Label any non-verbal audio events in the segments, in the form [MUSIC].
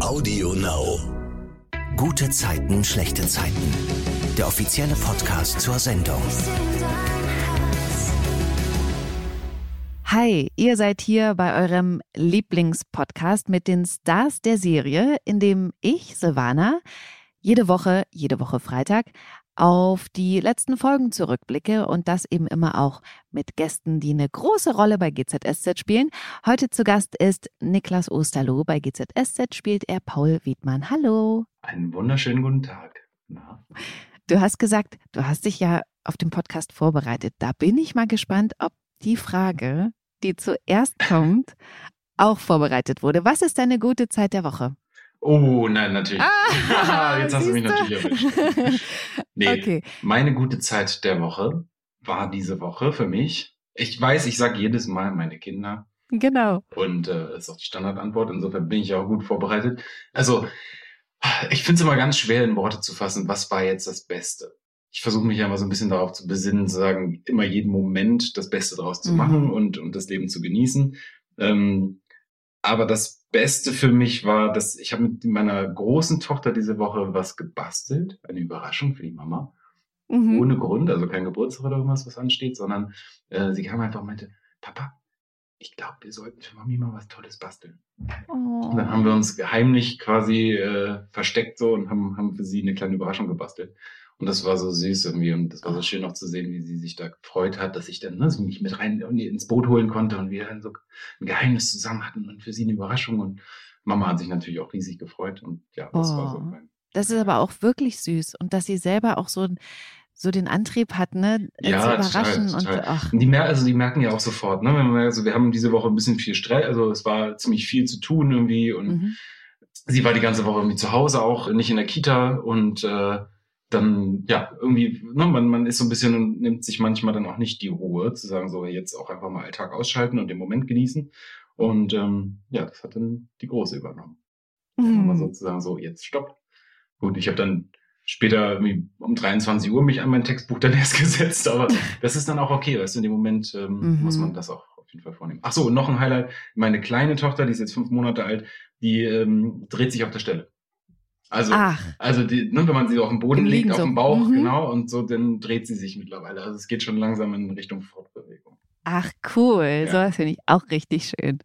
Audio Now. Gute Zeiten, schlechte Zeiten. Der offizielle Podcast zur Sendung. Hi, ihr seid hier bei eurem Lieblingspodcast mit den Stars der Serie, in dem ich, Silvana, jede Woche, jede Woche Freitag, auf die letzten Folgen zurückblicke und das eben immer auch mit Gästen, die eine große Rolle bei GZSZ spielen. Heute zu Gast ist Niklas Osterloh. Bei GZSZ spielt er Paul Wiedmann. Hallo. Einen wunderschönen guten Tag. Na? Du hast gesagt, du hast dich ja auf den Podcast vorbereitet. Da bin ich mal gespannt, ob die Frage, die zuerst kommt, auch vorbereitet wurde. Was ist deine gute Zeit der Woche? Oh, nein, natürlich. Ah, [LAUGHS] Jetzt hast du mich natürlich erwischt. Nee, Okay. meine gute Zeit der Woche war diese Woche für mich. Ich weiß, ich sage jedes Mal meine Kinder Genau. und äh, ist auch die Standardantwort. Insofern bin ich auch gut vorbereitet. Also, ich finde es immer ganz schwer in Worte zu fassen, was war jetzt das Beste. Ich versuche mich ja immer so ein bisschen darauf zu besinnen, zu sagen, immer jeden Moment das Beste daraus zu Mhm. machen und, und das Leben zu genießen. Ähm, aber das Beste für mich war, dass ich habe mit meiner großen Tochter diese Woche was gebastelt, eine Überraschung für die Mama, Mhm. ohne Grund, also kein Geburtstag oder irgendwas, was ansteht, sondern äh, sie kam einfach und meinte, Papa, ich glaube, wir sollten für Mami mal was Tolles basteln. Und dann Oh. haben wir uns geheimlich quasi äh, versteckt so und haben, haben für sie eine kleine Überraschung gebastelt. Und das war so süß irgendwie und das war so schön auch zu sehen, wie sie sich da gefreut hat, dass ich dann ne, mich mit rein ins Boot holen konnte und wir dann so ein Geheimnis zusammen hatten und für sie eine Überraschung und Mama hat sich natürlich auch riesig gefreut und ja, das war so Oh. mein Das ist aber auch wirklich süß und dass sie selber auch so, so den Antrieb hat, ne, äh, Ja, zu total, überraschen total. und ach. Die merken, also die merken ja auch sofort, ne? Wenn wir, also wir haben diese Woche ein bisschen viel Stress, also es war ziemlich viel zu tun irgendwie und Mhm. sie war die ganze Woche irgendwie zu Hause auch, nicht in der Kita und äh, dann, ja, irgendwie, ne, man, man ist so ein bisschen und nimmt sich manchmal dann auch nicht die Ruhe, zu sagen, so jetzt auch einfach mal Alltag ausschalten und den Moment genießen. Und ähm, ja, das hat dann die Große übernommen. Mhm. Mal Mhm. sozusagen so, jetzt stopp. Gut, ich habe dann später um 23 Uhr mich an mein Textbuch dann [LAUGHS] erst gesetzt, aber das ist dann auch okay, weißt du, in dem Moment ähm, Mhm. muss man das auch auf jeden Fall vornehmen. Ach so, noch ein Highlight, meine kleine Tochter, die ist jetzt fünf Monate alt, die ähm, dreht sich auf der Stelle. Also, Ach, also die, ne, wenn man sie auf dem Boden Im legt, auf dem Bauch, Mhm. genau, und so, dann dreht sie sich mittlerweile. Also es geht schon langsam in Richtung Fortbewegung. ach cool, Ja. sowas finde ich auch richtig schön.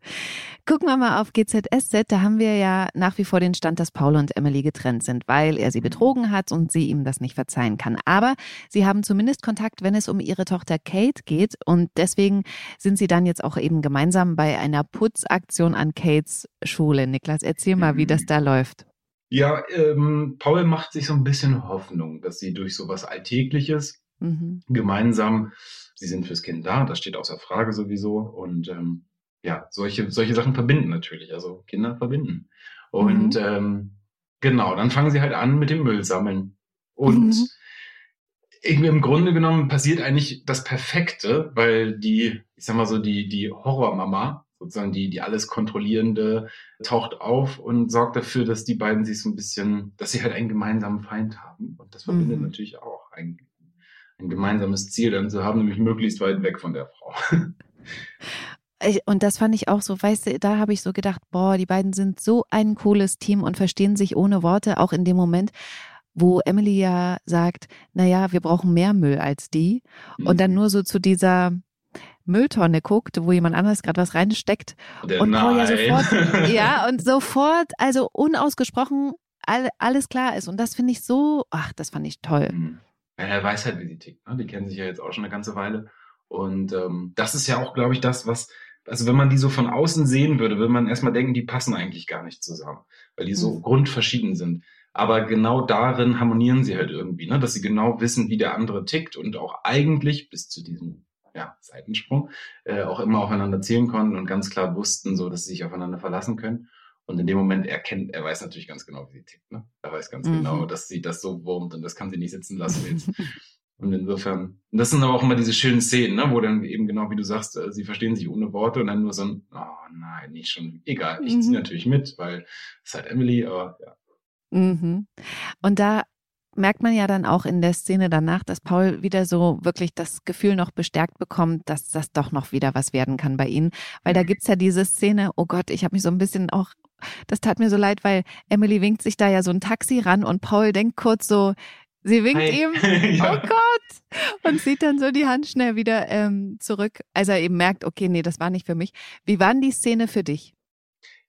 Gucken wir mal auf GZSZ, da haben wir ja nach wie vor den Stand, dass Paul und Emily getrennt sind, weil er sie Mhm. betrogen hat und sie ihm das nicht verzeihen kann. Aber sie haben zumindest Kontakt, wenn es um ihre Tochter Kate geht und deswegen sind sie dann jetzt auch eben gemeinsam bei einer Putzaktion an Kates Schule. Niklas, erzähl mal, wie Mhm. das da läuft. Ja, ähm, Paul macht sich so ein bisschen Hoffnung, dass sie durch sowas Alltägliches Mhm. gemeinsam, sie sind fürs Kind da, das steht außer Frage sowieso. Und ähm, ja, solche, solche Sachen verbinden natürlich, also Kinder verbinden. Und Mhm. ähm, genau, dann fangen sie halt an mit dem Müll sammeln. Und Mhm. irgendwie im Grunde genommen passiert eigentlich das Perfekte, weil die, ich sag mal so, die, die Horrormama, sozusagen die, die alles kontrollierende, taucht auf und sorgt dafür, dass die beiden sich so ein bisschen, dass sie halt einen gemeinsamen Feind haben. Und das verbindet Mhm. natürlich auch ein, ein gemeinsames Ziel, dann zu haben, nämlich möglichst weit weg von der Frau. Und das fand ich auch so, weißt du, da habe ich so gedacht, boah, die beiden sind so ein cooles Team und verstehen sich ohne Worte, auch in dem Moment, wo Emily ja sagt, naja, wir brauchen mehr Müll als die. Und dann nur so zu dieser Mülltonne guckt, wo jemand anderes gerade was reinsteckt. Der Und Paul ja sofort, [LAUGHS] ja, und sofort, also unausgesprochen, all, alles klar ist. Und das finde ich so, ach, das fand ich toll. Mhm. Ja, er weiß halt, wie sie tickt. Ne? Die kennen sich ja jetzt auch schon eine ganze Weile. Und ähm, das ist ja auch, glaube ich, das, was, also wenn man die so von außen sehen würde, würde man erstmal denken, die passen eigentlich gar nicht zusammen, weil die so Mhm. grundverschieden sind. Aber genau darin harmonieren sie halt irgendwie, ne? dass sie genau wissen, wie der andere tickt und auch eigentlich bis zu diesem ja, Seitensprung äh, auch immer aufeinander zählen konnten und ganz klar wussten, so dass sie sich aufeinander verlassen können. Und in dem Moment, er kennt, er weiß natürlich ganz genau, wie sie tickt. Ne? Er weiß ganz Mhm. genau, dass sie das so wurmt und das kann sie nicht sitzen lassen jetzt. Und insofern, und das sind aber auch immer diese schönen Szenen, ne, wo dann eben genau wie du sagst, äh, sie verstehen sich ohne Worte und dann nur so ein, oh nein, nicht schon, egal, ich Mhm. ziehe natürlich mit, weil es ist halt Emily, aber ja. Mhm. Und da merkt man ja dann auch in der Szene danach, dass Paul wieder so wirklich das Gefühl noch bestärkt bekommt, dass das doch noch wieder was werden kann bei ihnen. Weil da gibt's ja diese Szene, oh Gott, ich habe mich so ein bisschen auch das tat mir so leid, weil Emily winkt sich da ja so ein Taxi ran und Paul denkt kurz so, sie winkt Hi. ihm, [LAUGHS] Ja. oh Gott, und zieht dann so die Hand schnell wieder ähm, zurück, als er eben merkt, okay, nee, das war nicht für mich. Wie war denn die Szene für dich?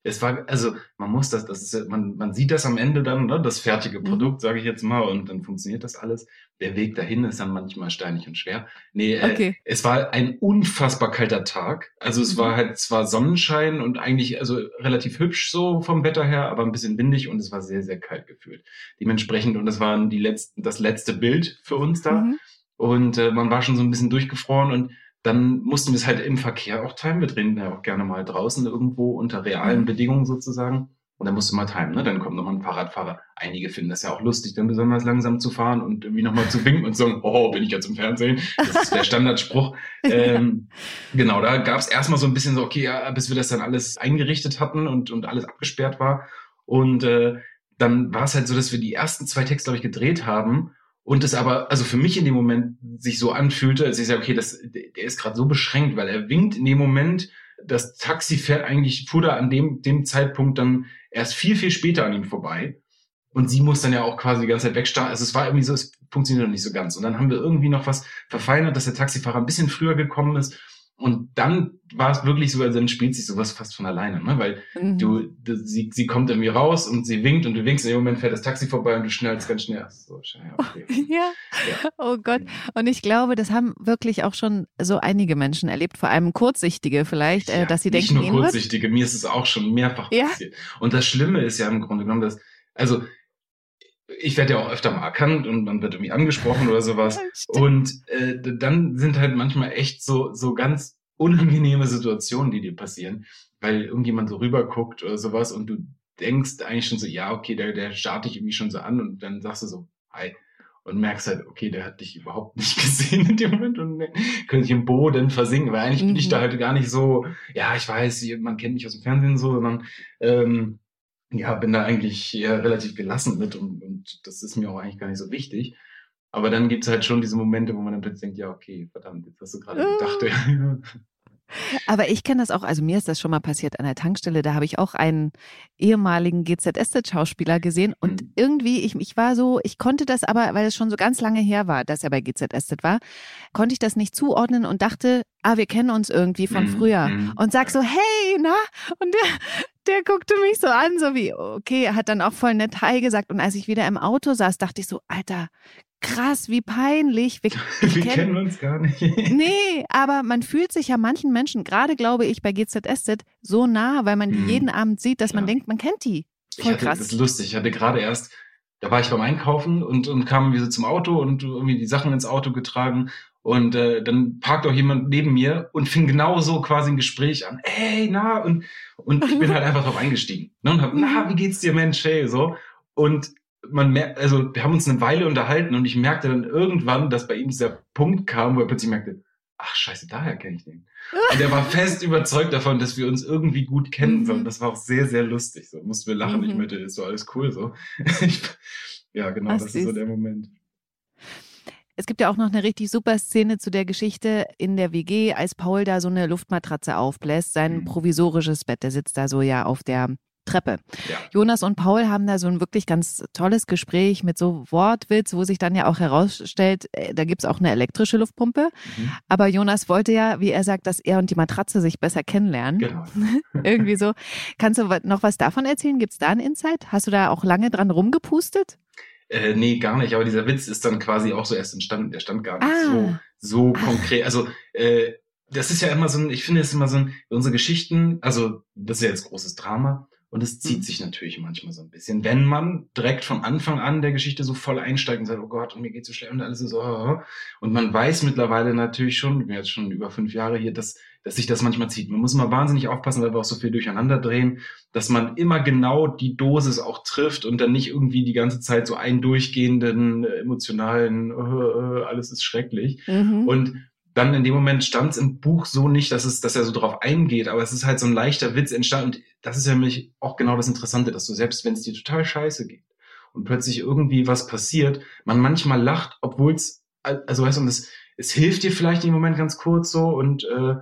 Es war, also man muss das, das ist, man, man sieht das am Ende dann, ne, das fertige Mhm. Produkt, sage ich jetzt mal, und dann funktioniert das alles. Der Weg dahin ist dann manchmal steinig und schwer. Nee, äh, Okay. es war ein unfassbar kalter Tag. Also es Mhm. war halt zwar Sonnenschein und eigentlich also relativ hübsch so vom Wetter her, aber ein bisschen windig und es war sehr, sehr kalt gefühlt. Dementsprechend, und das waren die letzten, das letzte Bild für uns da. Mhm. Und äh, man war schon so ein bisschen durchgefroren und dann mussten wir es halt im Verkehr auch timen. Wir drehen ja auch gerne mal draußen irgendwo unter realen Mhm. Bedingungen sozusagen. Und dann musst du mal timen, ne? Dann kommt nochmal ein Fahrradfahrer. Einige finden das ja auch lustig, dann besonders langsam zu fahren und irgendwie nochmal zu winken und zu sagen, oh, bin ich jetzt im Fernsehen? Das ist der Standardspruch. [LAUGHS] ähm, genau, da gab es erstmal so ein bisschen so, okay, ja, bis wir das dann alles eingerichtet hatten und, und alles abgesperrt war. Und äh, dann war es halt so, dass wir die ersten zwei Texte, glaube ich, gedreht haben und es aber, also für mich in dem Moment sich so anfühlte, als ich sage, okay, das, der ist gerade so beschränkt, weil er winkt in dem Moment, das Taxi fährt eigentlich, fuhr da an dem, dem Zeitpunkt dann erst viel, viel später an ihm vorbei. Und sie muss dann ja auch quasi die ganze Zeit wegstarten. Also es war irgendwie so, es funktioniert noch nicht so ganz. Und dann haben wir irgendwie noch was verfeinert, dass der Taxifahrer ein bisschen früher gekommen ist. Und dann war es wirklich so, also dann spielt sich sowas fast von alleine, ne? Weil Mhm. du, du sie, sie kommt irgendwie raus und sie winkt und du winkst, in dem Moment fährt das Taxi vorbei und du schnellst ganz schnell. Ach So, ja, okay. [LAUGHS] Ja. Ja. Oh Gott. Und ich glaube, das haben wirklich auch schon so einige Menschen erlebt, vor allem Kurzsichtige vielleicht, äh, Ja, dass sie nicht denken, nur ihnen wird kurzsichtige, mir ist es auch schon mehrfach Ja. passiert. Und das Schlimme ist ja im Grunde genommen, dass, also ich werde ja auch öfter mal erkannt und man wird irgendwie angesprochen oder sowas. Und äh, dann sind halt manchmal echt so, so ganz unangenehme Situationen, die dir passieren, weil irgendjemand so rüberguckt oder sowas und du denkst eigentlich schon so, ja, okay, der, der starrt dich irgendwie schon so an und dann sagst du so, hi. Und merkst halt, okay, der hat dich überhaupt nicht [LAUGHS] gesehen in dem Moment und könnte ich im Boden versinken, weil eigentlich bin ich Mhm. da halt gar nicht so, ja, ich weiß, man kennt mich aus dem Fernsehen so, sondern ähm, ja, bin da eigentlich relativ gelassen mit und, und das ist mir auch eigentlich gar nicht so wichtig. Aber dann gibt's halt schon diese Momente, wo man dann plötzlich denkt, ja, okay, verdammt, jetzt hast du gerade Ah. gedacht. [LAUGHS] Aber ich kenne das auch, also mir ist das schon mal passiert an der Tankstelle, da habe ich auch einen ehemaligen GZSZ-Schauspieler gesehen und Mhm. irgendwie, ich, ich war so, ich konnte das aber, weil es schon so ganz lange her war, dass er bei GZSZ war, konnte ich das nicht zuordnen und dachte, ah, wir kennen uns irgendwie von Mhm, früher. mhm. Und sag so, hey, na? Und der, der guckte mich so an, so wie, okay, hat dann auch voll nett Hi gesagt. Und als ich wieder im Auto saß, dachte ich so, Alter, krass, wie peinlich. Wir, [LAUGHS] Wir kenn- kennen uns gar nicht. [LAUGHS] Nee, aber man fühlt sich ja manchen Menschen, gerade glaube ich bei GZSZ, so nah, weil man die Mhm. jeden Abend sieht, dass man Ja. denkt, man kennt die. Ich Voll hatte, krass. Das ist lustig. Ich hatte gerade erst, da war ich beim Einkaufen und, und kam wieder zum Auto und irgendwie die Sachen ins Auto getragen. Und äh, dann parkt auch jemand neben mir und fing genauso quasi ein Gespräch an. Hey, na, und, und ich bin halt einfach drauf eingestiegen. Ne, und hab, na, wie geht's dir, Mensch, hey, so. Und man merkt, also wir haben uns eine Weile unterhalten und ich merkte dann irgendwann, dass bei ihm dieser Punkt kam, wo er plötzlich merkte, ach scheiße, daher kenne ich den. Und er war fest überzeugt davon, dass wir uns irgendwie gut kennen. So. Mhm. Und das war auch sehr, sehr lustig. So mussten wir lachen. Ich Mhm. meinte, ist so alles cool so. [LAUGHS] Ich, ja, genau, Ach, das ist so süß. der Moment. Es gibt ja auch noch eine richtig super Szene zu der Geschichte in der WG, als Paul da so eine Luftmatratze aufbläst, sein Mhm. provisorisches Bett, der sitzt da so ja auf der Treppe. Ja. Jonas und Paul haben da so ein wirklich ganz tolles Gespräch mit so Wortwitz, wo sich dann ja auch herausstellt, äh, da gibt's auch eine elektrische Luftpumpe. Mhm. Aber Jonas wollte ja, wie er sagt, dass er und die Matratze sich besser kennenlernen. Genau. [LAUGHS] Irgendwie so. Kannst du noch was davon erzählen? Gibt's da ein Insight? Hast du da auch lange dran rumgepustet? Äh, nee, gar nicht. Aber dieser Witz ist dann quasi auch so erst entstanden. Der stand gar nicht Ah. so, so konkret. Also, äh, das ist ja immer so ein, ich finde es immer so ein, unsere Geschichten, also das ist ja jetzt großes Drama und es zieht Mhm. sich natürlich manchmal so ein bisschen. Wenn man direkt von Anfang an der Geschichte so voll einsteigt und sagt, oh Gott, und mir geht's so schlecht und alles ist so, oh, oh. und man weiß mittlerweile natürlich schon, ich bin jetzt schon über fünf Jahre hier, dass, dass sich das manchmal zieht. Man muss immer wahnsinnig aufpassen, weil wir auch so viel durcheinander drehen, dass man immer genau die Dosis auch trifft und dann nicht irgendwie die ganze Zeit so einen durchgehenden äh, emotionalen, äh, alles ist schrecklich. Mhm. Und dann in dem Moment stand es im Buch so nicht, dass es, dass er so drauf eingeht, aber es ist halt so ein leichter Witz entstanden. Und das ist ja nämlich auch genau das Interessante, dass du selbst, wenn es dir total scheiße geht und plötzlich irgendwie was passiert, man manchmal lacht, obwohl es, also weißt du, und es, es hilft dir vielleicht im Moment ganz kurz so und äh,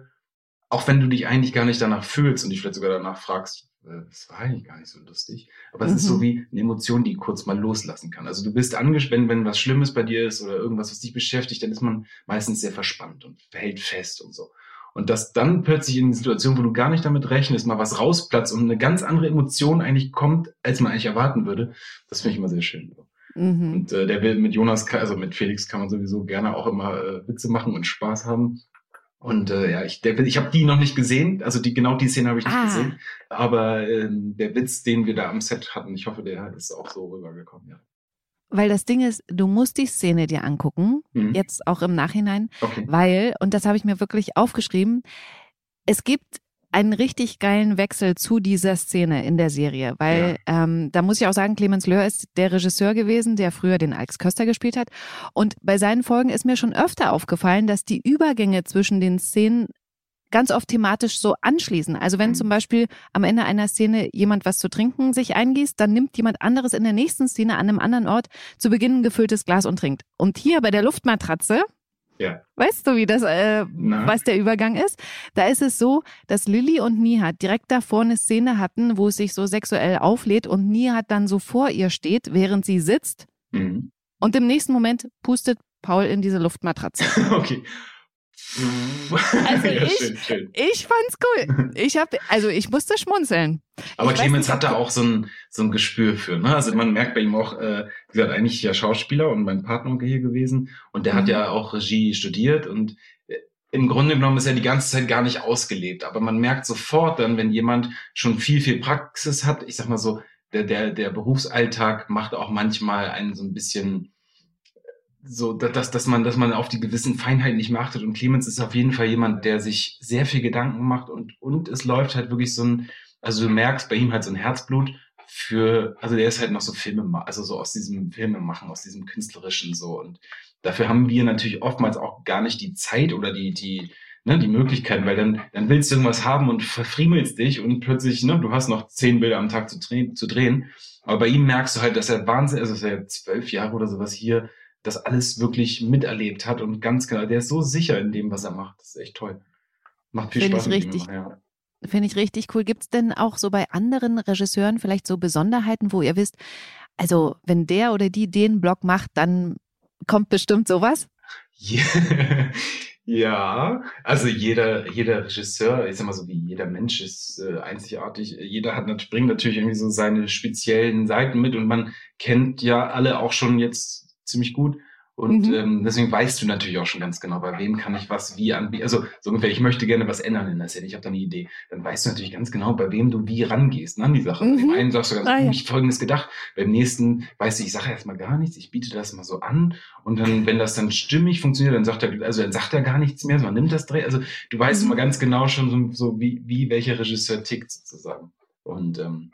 auch wenn du dich eigentlich gar nicht danach fühlst und dich vielleicht sogar danach fragst, äh, das war eigentlich gar nicht so lustig. Aber es mhm. ist so mhm. wie eine Emotion, die kurz mal loslassen kann. Also du bist angespannt, wenn was Schlimmes bei dir ist oder irgendwas, was dich beschäftigt, dann ist man meistens sehr verspannt und hält fest und so. Und dass dann plötzlich in eine Situation, wo du gar nicht damit rechnest, mal was rausplatzt und eine ganz andere Emotion eigentlich kommt, als man eigentlich erwarten würde, das finde ich immer sehr schön. Mhm. Und äh, der will mit Jonas, also mit Felix kann man sowieso gerne auch immer äh, Witze machen und Spaß haben. Und äh, ja, ich, der, ich habe die noch nicht gesehen, also die genau die Szene habe ich nicht ah. gesehen. Aber ähm, der Witz, den wir da am Set hatten, ich hoffe, der ist auch so rübergekommen, ja. Weil das Ding ist, du musst die Szene dir angucken, mhm. jetzt auch im Nachhinein, okay. weil, und das habe ich mir wirklich aufgeschrieben, es gibt einen richtig geilen Wechsel zu dieser Szene in der Serie, weil ja. ähm, da muss ich auch sagen, Clemens Löhr ist der Regisseur gewesen, der früher den Alex Köster gespielt hat. Und bei seinen Folgen ist mir schon öfter aufgefallen, dass die Übergänge zwischen den Szenen ganz oft thematisch so anschließen. Also wenn mhm. zum Beispiel am Ende einer Szene jemand was zu trinken sich eingießt, dann nimmt jemand anderes in der nächsten Szene an einem anderen Ort zu Beginn ein gefülltes Glas und trinkt. Und hier bei der Luftmatratze ja. Weißt du, wie das, äh, was der Übergang ist? Da ist es so, dass Lilly und Nihat direkt davor eine Szene hatten, wo es sich so sexuell auflädt und Nihat dann so vor ihr steht, während sie sitzt. Mhm. Und im nächsten Moment pustet Paul in diese Luftmatratze. [LAUGHS] okay. Also [LAUGHS] ja, ich, schön, schön. ich fand's cool. Ich hab, also ich musste schmunzeln. Aber ich Clemens hat da auch so ein, so ein Gespür für. Ne? Also man merkt bei ihm auch, äh, wie gesagt, eigentlich ja Schauspieler und mein Partner hier gewesen. Und der mhm. hat ja auch Regie studiert und äh, im Grunde genommen ist er die ganze Zeit gar nicht ausgelebt. Aber man merkt sofort dann, wenn jemand schon viel, viel Praxis hat, ich sag mal so, der, der, der Berufsalltag macht auch manchmal einen so ein bisschen so, dass, dass man, dass man auf die gewissen Feinheiten nicht mehr achtet. Und Clemens ist auf jeden Fall jemand, der sich sehr viel Gedanken macht und, und es läuft halt wirklich so ein, also du merkst bei ihm halt so ein Herzblut für, also der ist halt noch so Filme, also so aus diesem Filme machen, aus diesem künstlerischen so. Und dafür haben wir natürlich oftmals auch gar nicht die Zeit oder die, die, ne, die Möglichkeit, weil dann, dann willst du irgendwas haben und verfriemelst dich und plötzlich, ne, du hast noch zehn Bilder am Tag zu, drehen, zu drehen. Aber bei ihm merkst du halt, dass er Wahnsinn, also dass er zwölf Jahre oder sowas hier das alles wirklich miterlebt hat und ganz genau, der ist so sicher in dem, was er macht. Das ist echt toll. Macht viel Find Spaß. Ich richtig, ja. Finde ich richtig cool. Gibt es denn auch so bei anderen Regisseuren vielleicht so Besonderheiten, wo ihr wisst, also wenn der oder die den Blog macht, dann kommt bestimmt sowas? [LAUGHS] Ja, also jeder, jeder Regisseur, ich sag mal so wie jeder Mensch ist äh, einzigartig. Jeder hat bringt natürlich irgendwie so seine speziellen Seiten mit und man kennt ja alle auch schon jetzt ziemlich gut. Und mhm. ähm, deswegen weißt du natürlich auch schon ganz genau, bei wem kann ich was wie anbieten. Also so ungefähr, ich möchte gerne was ändern in der Szene, ich habe da eine Idee. Dann weißt du natürlich ganz genau, bei wem du wie rangehst ne, an die Sache. Mhm. Bei dem einen sagst du ganz, ah, ja. ich folgendes gedacht. Beim nächsten weißt du, ich sage erstmal gar nichts, ich biete das mal so an. Und dann, wenn das dann stimmig funktioniert, dann sagt er, also dann sagt er gar nichts mehr, sondern nimmt das Dreh. Also du weißt mhm. immer ganz genau schon so, so wie, wie welcher Regisseur tickt sozusagen. Und ähm,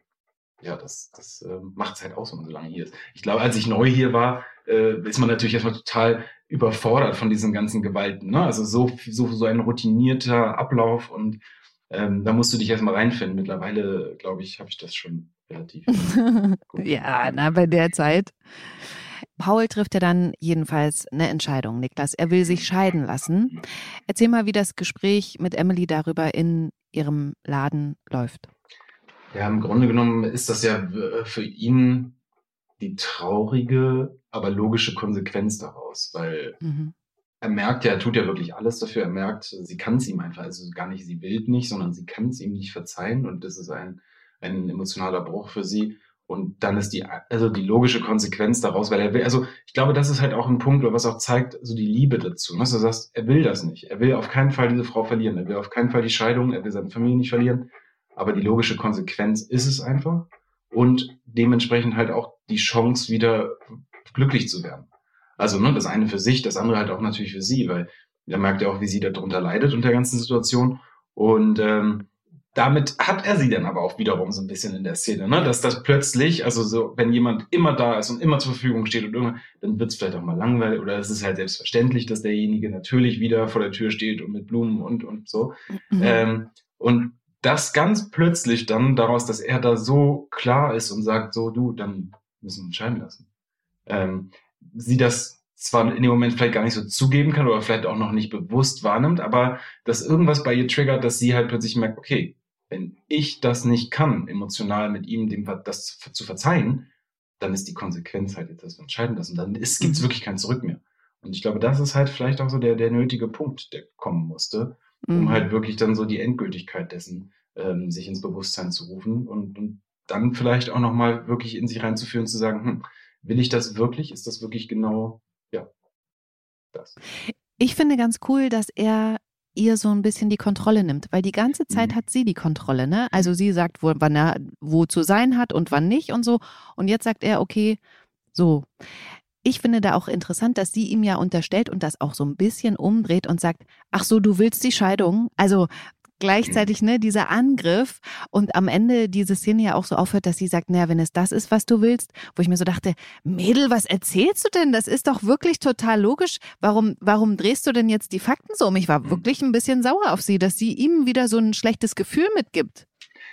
ja, das, das äh, macht es halt aus, wenn man so lange hier ist. Ich glaube, als ich neu hier war, äh, ist man natürlich erstmal total überfordert von diesen ganzen Gewalten. Ne? Also so, so, so ein routinierter Ablauf und ähm, da musst du dich erstmal reinfinden. Mittlerweile, glaube ich, habe ich das schon relativ. [LAUGHS] ja, na, bei der Zeit. Paul trifft ja dann jedenfalls eine Entscheidung, Niklas. Er will sich scheiden lassen. Erzähl mal, wie das Gespräch mit Emily darüber in ihrem Laden läuft. Ja, im Grunde genommen ist das ja äh, für ihn die traurige, aber logische Konsequenz daraus, weil mhm. er merkt ja, er tut ja wirklich alles dafür. Er merkt, sie kann es ihm einfach, also gar nicht, sie will nicht, sondern sie kann es ihm nicht verzeihen und das ist ein, ein emotionaler Bruch für sie. Und dann ist die, also die logische Konsequenz daraus, weil er will, also ich glaube, das ist halt auch ein Punkt, was auch zeigt, so die Liebe dazu. Ne? Du sagst, er will das nicht. Er will auf keinen Fall diese Frau verlieren. Er will auf keinen Fall die Scheidung. Er will seine Familie nicht verlieren. Aber die logische Konsequenz ist es einfach und dementsprechend halt auch die Chance, wieder glücklich zu werden. Also ne, das eine für sich, das andere halt auch natürlich für sie, weil er merkt ja auch, wie sie darunter leidet unter der ganzen Situation. Und ähm, damit hat er sie dann aber auch wiederum so ein bisschen in der Szene, ne? dass das plötzlich, also so, wenn jemand immer da ist und immer zur Verfügung steht und irgendwann, dann wird es vielleicht auch mal langweilig oder es ist halt selbstverständlich, dass derjenige natürlich wieder vor der Tür steht und mit Blumen und und so. Mhm. Ähm, und das ganz plötzlich dann daraus, dass er da so klar ist und sagt, so du, dann müssen wir entscheiden lassen. Ähm, sie das zwar in dem Moment vielleicht gar nicht so zugeben kann oder vielleicht auch noch nicht bewusst wahrnimmt, aber dass irgendwas bei ihr triggert, dass sie halt plötzlich merkt, okay, wenn ich das nicht kann, emotional mit ihm dem das zu verzeihen, dann ist die Konsequenz halt jetzt, dass wir entscheiden lassen. Dann gibt es mhm. wirklich kein Zurück mehr. Und ich glaube, das ist halt vielleicht auch so der, der nötige Punkt, der kommen musste, um mhm. halt wirklich dann so die Endgültigkeit dessen ähm, sich ins Bewusstsein zu rufen und, und dann vielleicht auch nochmal wirklich in sich reinzuführen, zu sagen, hm, will ich das wirklich? Ist das wirklich genau, ja, das? Ich finde ganz cool, dass er ihr so ein bisschen die Kontrolle nimmt, weil die ganze Zeit mhm. hat sie die Kontrolle, ne? Also sie sagt, wo, wann er wo zu sein hat und wann nicht und so. Und jetzt sagt er, okay, so. Ich finde da auch interessant, dass sie ihm ja unterstellt und das auch so ein bisschen umdreht und sagt, ach so, du willst die Scheidung? Also gleichzeitig ne dieser Angriff und am Ende diese Szene ja auch so aufhört, dass sie sagt, naja, wenn es das ist, was du willst, wo ich mir so dachte, Mädel, was erzählst du denn? Das ist doch wirklich total logisch. Warum, warum drehst du denn jetzt die Fakten so um? Ich war mhm. wirklich ein bisschen sauer auf sie, dass sie ihm wieder so ein schlechtes Gefühl mitgibt.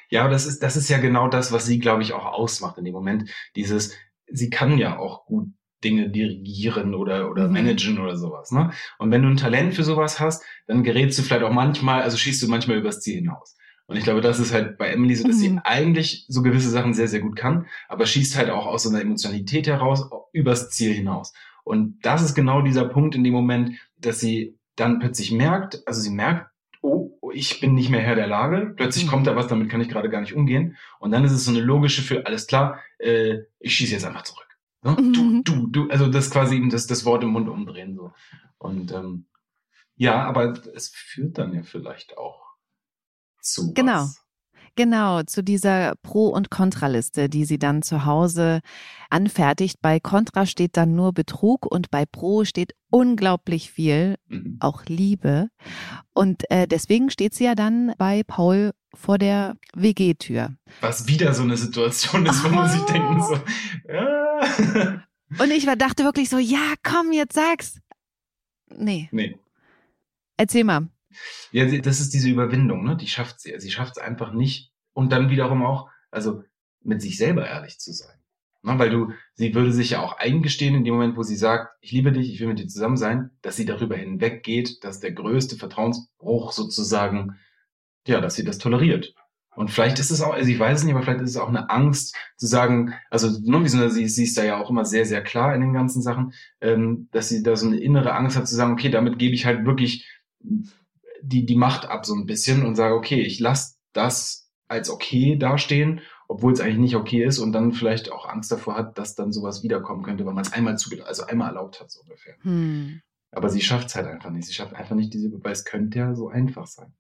Ja, aber das ist, das ist ja genau das, was sie, glaube ich, auch ausmacht in dem Moment. Dieses, sie kann ja auch gut Dinge dirigieren oder, oder mhm. managen oder sowas. Ne? Und wenn du ein Talent für sowas hast, dann gerätst du vielleicht auch manchmal, also schießt du manchmal übers Ziel hinaus. Und ich glaube, das ist halt bei Emily so, dass mhm. sie eigentlich so gewisse Sachen sehr, sehr gut kann, aber schießt halt auch aus so einer Emotionalität heraus übers Ziel hinaus. Und das ist genau dieser Punkt in dem Moment, dass sie dann plötzlich merkt, also sie merkt, oh, ich bin nicht mehr Herr der Lage, plötzlich mhm. kommt da was, damit kann ich gerade gar nicht umgehen. Und dann ist es so eine logische für, alles klar, äh, ich schieße jetzt einfach zurück. Ne? Mhm. Du, du, du, also das quasi eben das, das Wort im Mund umdrehen so. Und ähm, ja, aber es führt dann ja vielleicht auch zu. Genau. Was. Genau, zu dieser Pro- und Kontraliste, die sie dann zu Hause anfertigt. Bei Contra steht dann nur Betrug und bei Pro steht unglaublich viel, mhm. auch Liebe. Und äh, deswegen steht sie ja dann bei Paul vor der WG-Tür. Was wieder so eine Situation ist, wo oh. man sich denken so. Ja. Und ich war, dachte wirklich so, ja, komm, jetzt sag's. Nee. Nee. Erzähl mal. Ja, das ist diese Überwindung, ne? Die schafft sie. Sie schafft es einfach nicht. Und dann wiederum auch, also mit sich selber ehrlich zu sein. Ne? Weil du, sie würde sich ja auch eingestehen in dem Moment, wo sie sagt, ich liebe dich, ich will mit dir zusammen sein, dass sie darüber hinweggeht, dass der größte Vertrauensbruch sozusagen ja, dass sie das toleriert. Und vielleicht ist es auch, also ich weiß es nicht, aber vielleicht ist es auch eine Angst zu sagen, also ne, wie so, sie, sie ist da ja auch immer sehr, sehr klar in den ganzen Sachen, ähm, dass sie da so eine innere Angst hat zu sagen, okay, damit gebe ich halt wirklich die, die Macht ab so ein bisschen und sage, okay, ich lasse das als okay dastehen, obwohl es eigentlich nicht okay ist und dann vielleicht auch Angst davor hat, dass dann sowas wiederkommen könnte, weil man es einmal zugelassen, also einmal erlaubt hat, so ungefähr. Hm. Aber sie schafft es halt einfach nicht. Sie schafft einfach nicht diese, weil es könnte ja so einfach sein.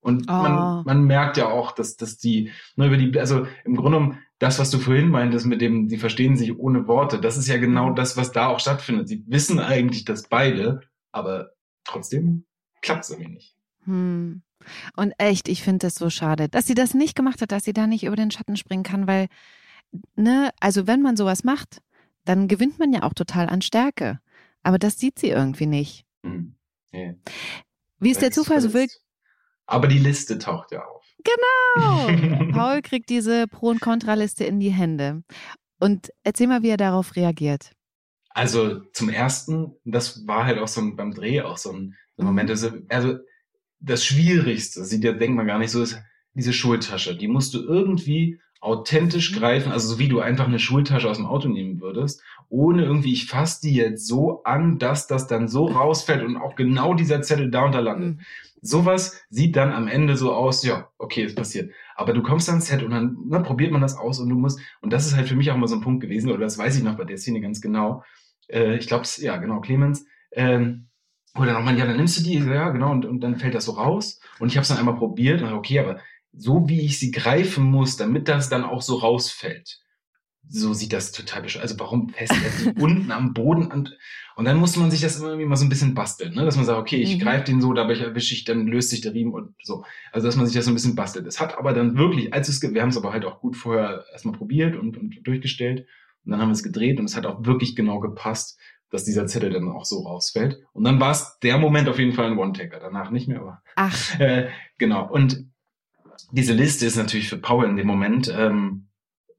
Und oh. man, man merkt ja auch, dass, dass die, ne, über die, also im Grunde genommen, das, was du vorhin meintest mit dem, die verstehen sich ohne Worte, das ist ja genau mhm. das, was da auch stattfindet. Sie wissen eigentlich das beide, aber trotzdem klappt es irgendwie nicht. Hm. Und echt, ich finde das so schade, dass sie das nicht gemacht hat, dass sie da nicht über den Schatten springen kann, weil, ne, also wenn man sowas macht, dann gewinnt man ja auch total an Stärke. Aber das sieht sie irgendwie nicht. Hm. Yeah. Wie es der Zufall so will, aber die Liste taucht ja auf. Genau. [LAUGHS] Paul kriegt diese Pro- und Kontraliste in die Hände. Und erzähl mal, wie er darauf reagiert. Also zum ersten, das war halt auch so ein, beim Dreh auch so ein, so ein Moment. Also, also das Schwierigste, sieht ja, denkt man gar nicht so, ist diese Schultasche. Die musst du irgendwie authentisch mhm. greifen, also so wie du einfach eine Schultasche aus dem Auto nehmen würdest, ohne irgendwie, ich fasse die jetzt so an, dass das dann so rausfällt und auch genau dieser Zettel da unter landet. Mhm. Sowas sieht dann am Ende so aus, ja, okay, ist passiert. Aber du kommst ans Set und dann ne, probiert man das aus und du musst, und das ist halt für mich auch mal so ein Punkt gewesen, oder das weiß ich noch bei der Szene ganz genau. Äh, ich glaube, ja, genau, Clemens, ähm, oder nochmal, ja, dann nimmst du die, ja, genau, und, und dann fällt das so raus. Und ich habe es dann einmal probiert und okay, aber so wie ich sie greifen muss, damit das dann auch so rausfällt. So sieht das total bescheuert. Also warum fest [LAUGHS] unten am Boden und, und dann muss man sich das immer irgendwie mal so ein bisschen basteln, ne? dass man sagt, okay, ich mhm. greife den so, dabei erwische ich, dann löst sich der Riemen und so. Also dass man sich das so ein bisschen bastelt. Es hat aber dann wirklich, als es, wir haben es aber halt auch gut vorher erstmal probiert und, und durchgestellt und dann haben wir es gedreht und es hat auch wirklich genau gepasst, dass dieser Zettel dann auch so rausfällt. Und dann war es der Moment auf jeden Fall ein One-Taker, danach nicht mehr, aber Ach. [LAUGHS] Äh, genau. Und diese Liste ist natürlich für Paul in dem Moment ähm,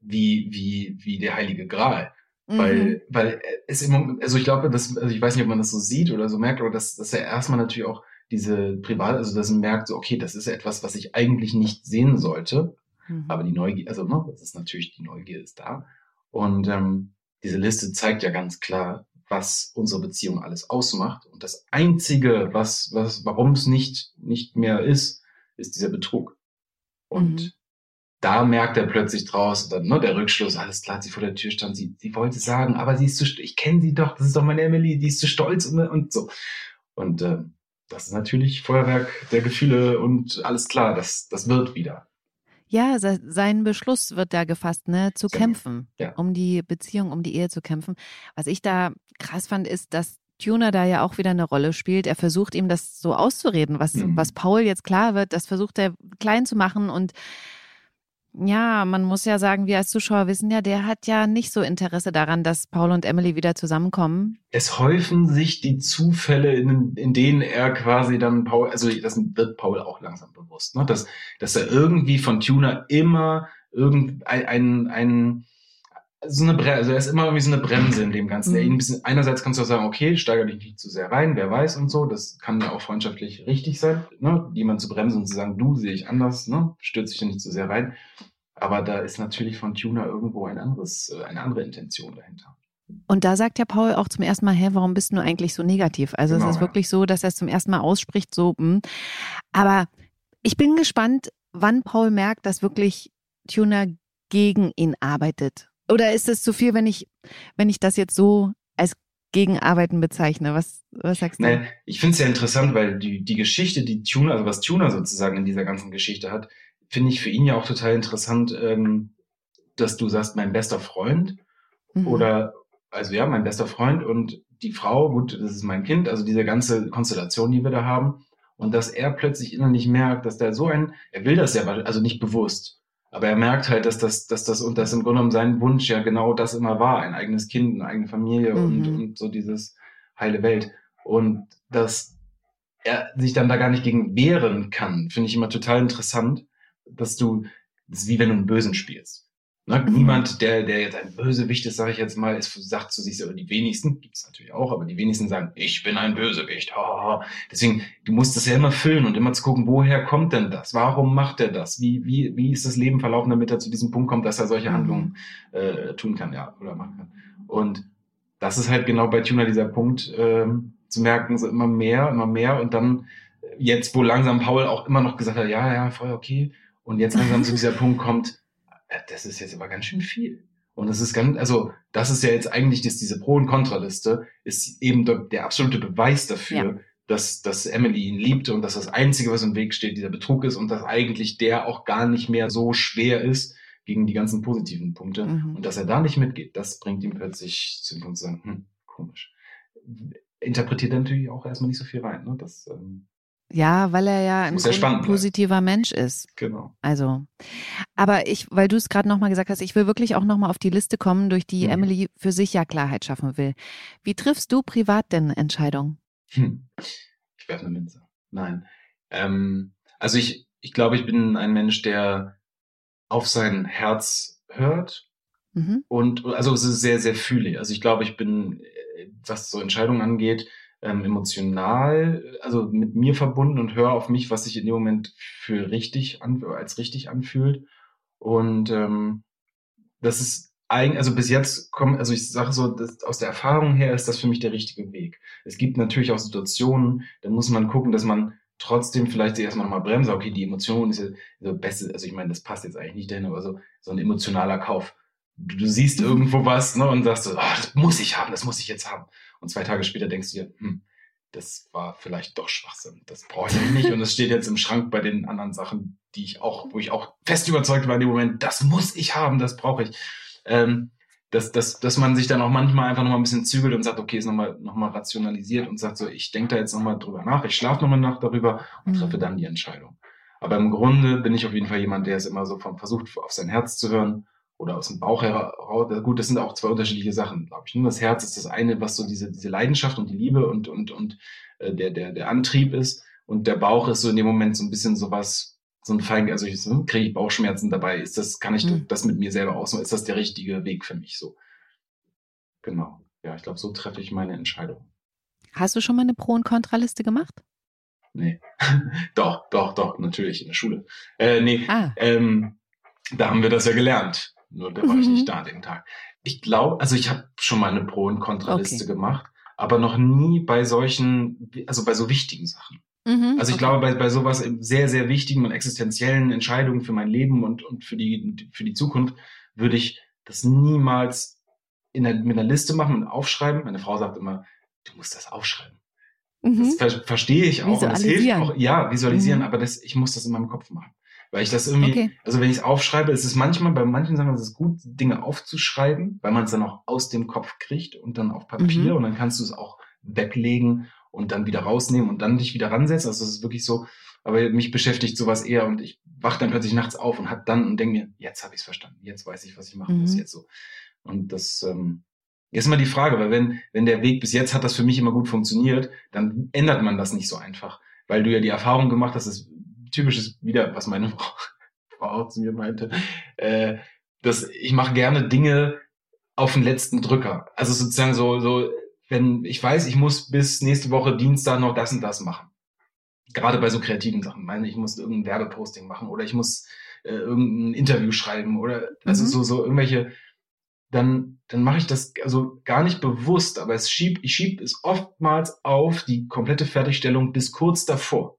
wie, wie, wie der heilige Gral. Mhm. Weil, weil es immer, also ich glaube, dass, also ich weiß nicht, ob man das so sieht oder so merkt, aber dass, dass er erstmal natürlich auch diese Privat, also dass man merkt, so, okay, das ist etwas, was ich eigentlich nicht sehen sollte. Mhm. Aber die Neugier, also ne, das ist natürlich, die Neugier ist da. Und ähm, diese Liste zeigt ja ganz klar, was unsere Beziehung alles ausmacht. Und das Einzige, was, was, warum es nicht, nicht mehr ist, ist dieser Betrug. Und mhm. Da merkt er plötzlich draus, dann, ne, der Rückschluss, alles klar, sie vor der Tür stand, sie, sie wollte sagen, aber sie ist zu, ich kenne sie doch, das ist doch meine Emily, die ist zu stolz und, und so. Und äh, das ist natürlich Feuerwerk der Gefühle und alles klar, das, das wird wieder. Ja, sein Beschluss wird da gefasst, ne, zu genau. kämpfen, ja. um die Beziehung, um die Ehe zu kämpfen. Was ich da krass fand, ist, dass Tuner da ja auch wieder eine Rolle spielt. Er versucht ihm das so auszureden, was, mhm. was Paul jetzt klar wird, das versucht er klein zu machen und ja, man muss ja sagen, wir als Zuschauer wissen ja, der hat ja nicht so Interesse daran, dass Paul und Emily wieder zusammenkommen. Es häufen sich die Zufälle, in, in denen er quasi dann Paul, also das wird Paul auch langsam bewusst, ne? dass, dass er irgendwie von Tuner immer irgendein ein, ein, so eine Bremse, also er ist immer irgendwie so eine Bremse in dem Ganzen. Mhm. ein bisschen, einerseits kannst du auch sagen, okay, steigere dich nicht zu sehr rein, wer weiß und so. Das kann ja auch freundschaftlich richtig sein, ne? jemand zu bremsen und zu sagen, du sehe ich anders, ne? stürze dich nicht zu sehr rein. Aber da ist natürlich von Tuner irgendwo ein anderes, äh, eine andere Intention dahinter. Und da sagt ja Paul auch zum ersten Mal, hä, warum bist du eigentlich so negativ? Also genau, es ist ja. wirklich so, dass er es zum ersten Mal ausspricht, so, mh. Hm. aber ich bin gespannt, wann Paul merkt, dass wirklich Tuner gegen ihn arbeitet oder ist es zu viel, wenn ich, wenn ich das jetzt so als Gegenarbeiten bezeichne? Was, was sagst du? Nee, ich finde es ja interessant, weil die, die Geschichte, die Tuner, also was Tuner sozusagen in dieser ganzen Geschichte hat, finde ich für ihn ja auch total interessant, ähm, dass du sagst, mein bester Freund mhm. oder, also ja, mein bester Freund und die Frau, gut, das ist mein Kind, also diese ganze Konstellation, die wir da haben. Und dass er plötzlich innerlich merkt, dass der so ein, er will das ja, also nicht bewusst, aber er merkt halt, dass das, dass das und das im Grunde genommen sein Wunsch ja genau das immer war, ein eigenes Kind, eine eigene Familie mhm. und, und so dieses heile Welt. Und dass er sich dann da gar nicht gegen wehren kann, finde ich immer total interessant, dass du, das ist wie wenn du einen Bösen spielst. Ne? Mhm. Niemand, der, der jetzt ein Bösewicht ist, sage ich jetzt mal, ist, sagt zu sich so, die wenigsten, gibt es natürlich auch, aber die wenigsten sagen, ich bin ein Bösewicht. Ha, Deswegen, du musst das ja immer füllen und immer zu gucken, woher kommt denn das? Warum macht er das? Wie, wie, wie ist das Leben verlaufen, damit er zu diesem Punkt kommt, dass er solche mhm. Handlungen äh, tun kann, ja, oder machen kann. Und das ist halt genau bei Tuner dieser Punkt, ähm, zu merken, so immer mehr, immer mehr und dann jetzt, wo langsam Paul auch immer noch gesagt hat, ja, ja, voll okay, und jetzt langsam zu [LAUGHS] dieser Punkt kommt, äh, das ist jetzt aber ganz schön viel. Und das ist ganz, also das ist ja jetzt eigentlich das, diese Pro- und Kontraliste, ist eben der, der absolute Beweis dafür, ja. dass, dass Emily ihn liebt und dass das Einzige, was im Weg steht, dieser Betrug ist und dass eigentlich der auch gar nicht mehr so schwer ist gegen die ganzen positiven Punkte. Mhm. Und dass er da nicht mitgeht, das bringt ihm plötzlich zu dem Punkt zu sagen, hm, komisch. Interpretiert er natürlich auch erstmal nicht so viel rein. Ne? Das, ähm, ja, weil er ja ein positiver bleiben. Mensch ist. Genau. Also, aber ich, weil du es gerade nochmal gesagt hast, ich will wirklich auch nochmal auf die Liste kommen, durch die mhm. Emily für sich ja Klarheit schaffen will. Wie triffst du privat denn Entscheidungen? Hm. Ich werfe eine Minze. Nein. Ähm, also ich, ich glaube, ich bin ein Mensch, der auf sein Herz hört mhm. und also es ist sehr, sehr fühlig. Also ich glaube, ich bin, äh, was so Entscheidungen angeht, ähm, emotional, also mit mir verbunden und höre auf mich, was sich in dem Moment für richtig an, als richtig anfühlt. Und ähm, das ist eigentlich, also bis jetzt kommt, also ich sage so, aus der Erfahrung her ist das für mich der richtige Weg. Es gibt natürlich auch Situationen, da muss man gucken, dass man trotzdem vielleicht sich erstmal nochmal bremst. Okay, die Emotion ist ja so beste, also ich meine, das passt jetzt eigentlich nicht dahin, aber so, so ein emotionaler Kauf. Du, siehst irgendwo was ne, und sagst so, oh, das muss ich haben, das muss ich jetzt haben. Und zwei Tage später denkst du dir, hm, das war vielleicht doch Schwachsinn. Das brauche ich nicht. Und es steht jetzt im Schrank bei den anderen Sachen, die ich auch, wo ich auch fest überzeugt war in dem Moment, das muss ich haben, das brauche ich. Ähm, dass, dass, dass man sich dann auch manchmal einfach nochmal ein bisschen zügelt und sagt, okay, ist nochmal noch mal rationalisiert und sagt so, ich denke da jetzt nochmal drüber nach, ich schlafe nochmal nach darüber und treffe mhm. dann die Entscheidung. Aber im Grunde bin ich auf jeden Fall jemand, der es immer so von versucht, auf sein Herz zu hören oder aus dem Bauch heraus. Gut, das sind auch zwei unterschiedliche Sachen, glaube ich. Nur das Herz ist das eine, was so diese, diese Leidenschaft und die Liebe und, und, und äh, der, der, der Antrieb ist. Und der Bauch ist so in dem Moment so ein bisschen sowas, so ein Fein, also ich so, kriege ich Bauchschmerzen dabei. Ist das, kann ich mhm. das mit mir selber ausmachen? Ist das der richtige Weg für mich so? Genau. Ja, ich glaube, so treffe ich meine Entscheidung. Hast du schon mal eine Pro- und Kontraliste gemacht? Nee. [LAUGHS] doch, doch, doch, natürlich, in der Schule. Äh, nee, ah. ähm, da haben wir das ja gelernt. Nur da war mhm. ich nicht da an dem Tag. Ich glaube, also ich habe schon mal eine Pro- und Kontraliste okay. gemacht, aber noch nie bei solchen, also bei so wichtigen Sachen. Mhm, also ich okay. glaube, bei, bei sowas sehr, sehr wichtigen und existenziellen Entscheidungen für mein Leben und, und für, die, für die Zukunft würde ich das niemals in der, mit einer Liste machen und aufschreiben. Meine Frau sagt immer, du musst das aufschreiben. Mhm. Das ver verstehe ich auch und das hilft auch. Ja, visualisieren, mhm. aber das, ich muss das in meinem Kopf machen. Weil ich das irgendwie, okay. also wenn ich es aufschreibe, ist es manchmal, bei manchen Sachen ist es gut, Dinge aufzuschreiben, weil man es dann auch aus dem Kopf kriegt und dann auf Papier mhm. und dann kannst du es auch weglegen und dann wieder rausnehmen und dann dich wieder ransetzen. Also es ist wirklich so, aber mich beschäftigt sowas eher und ich wach dann plötzlich nachts auf und hab dann und denke mir, jetzt habe ich es verstanden, jetzt weiß ich, was ich machen mhm. muss, jetzt so. Und das ähm, ist immer die Frage, weil wenn, wenn der Weg bis jetzt hat das für mich immer gut funktioniert, dann ändert man das nicht so einfach. Weil du ja die Erfahrung gemacht hast, das typisch ist wieder, was meine [LAUGHS] Frau, Frau zu mir meinte, äh, dass ich mache gerne Dinge auf den letzten Drücker. Also sozusagen so, so, wenn ich weiß, ich muss bis nächste Woche Dienstag noch das und das machen. Gerade bei so kreativen Sachen. Ich meine, ich muss irgendein Werbeposting machen oder ich muss äh, irgendein Interview schreiben oder also mhm. so, so irgendwelche dann, dann mache ich das also gar nicht bewusst, aber es schieb, ich schieb es oftmals auf die komplette Fertigstellung bis kurz davor.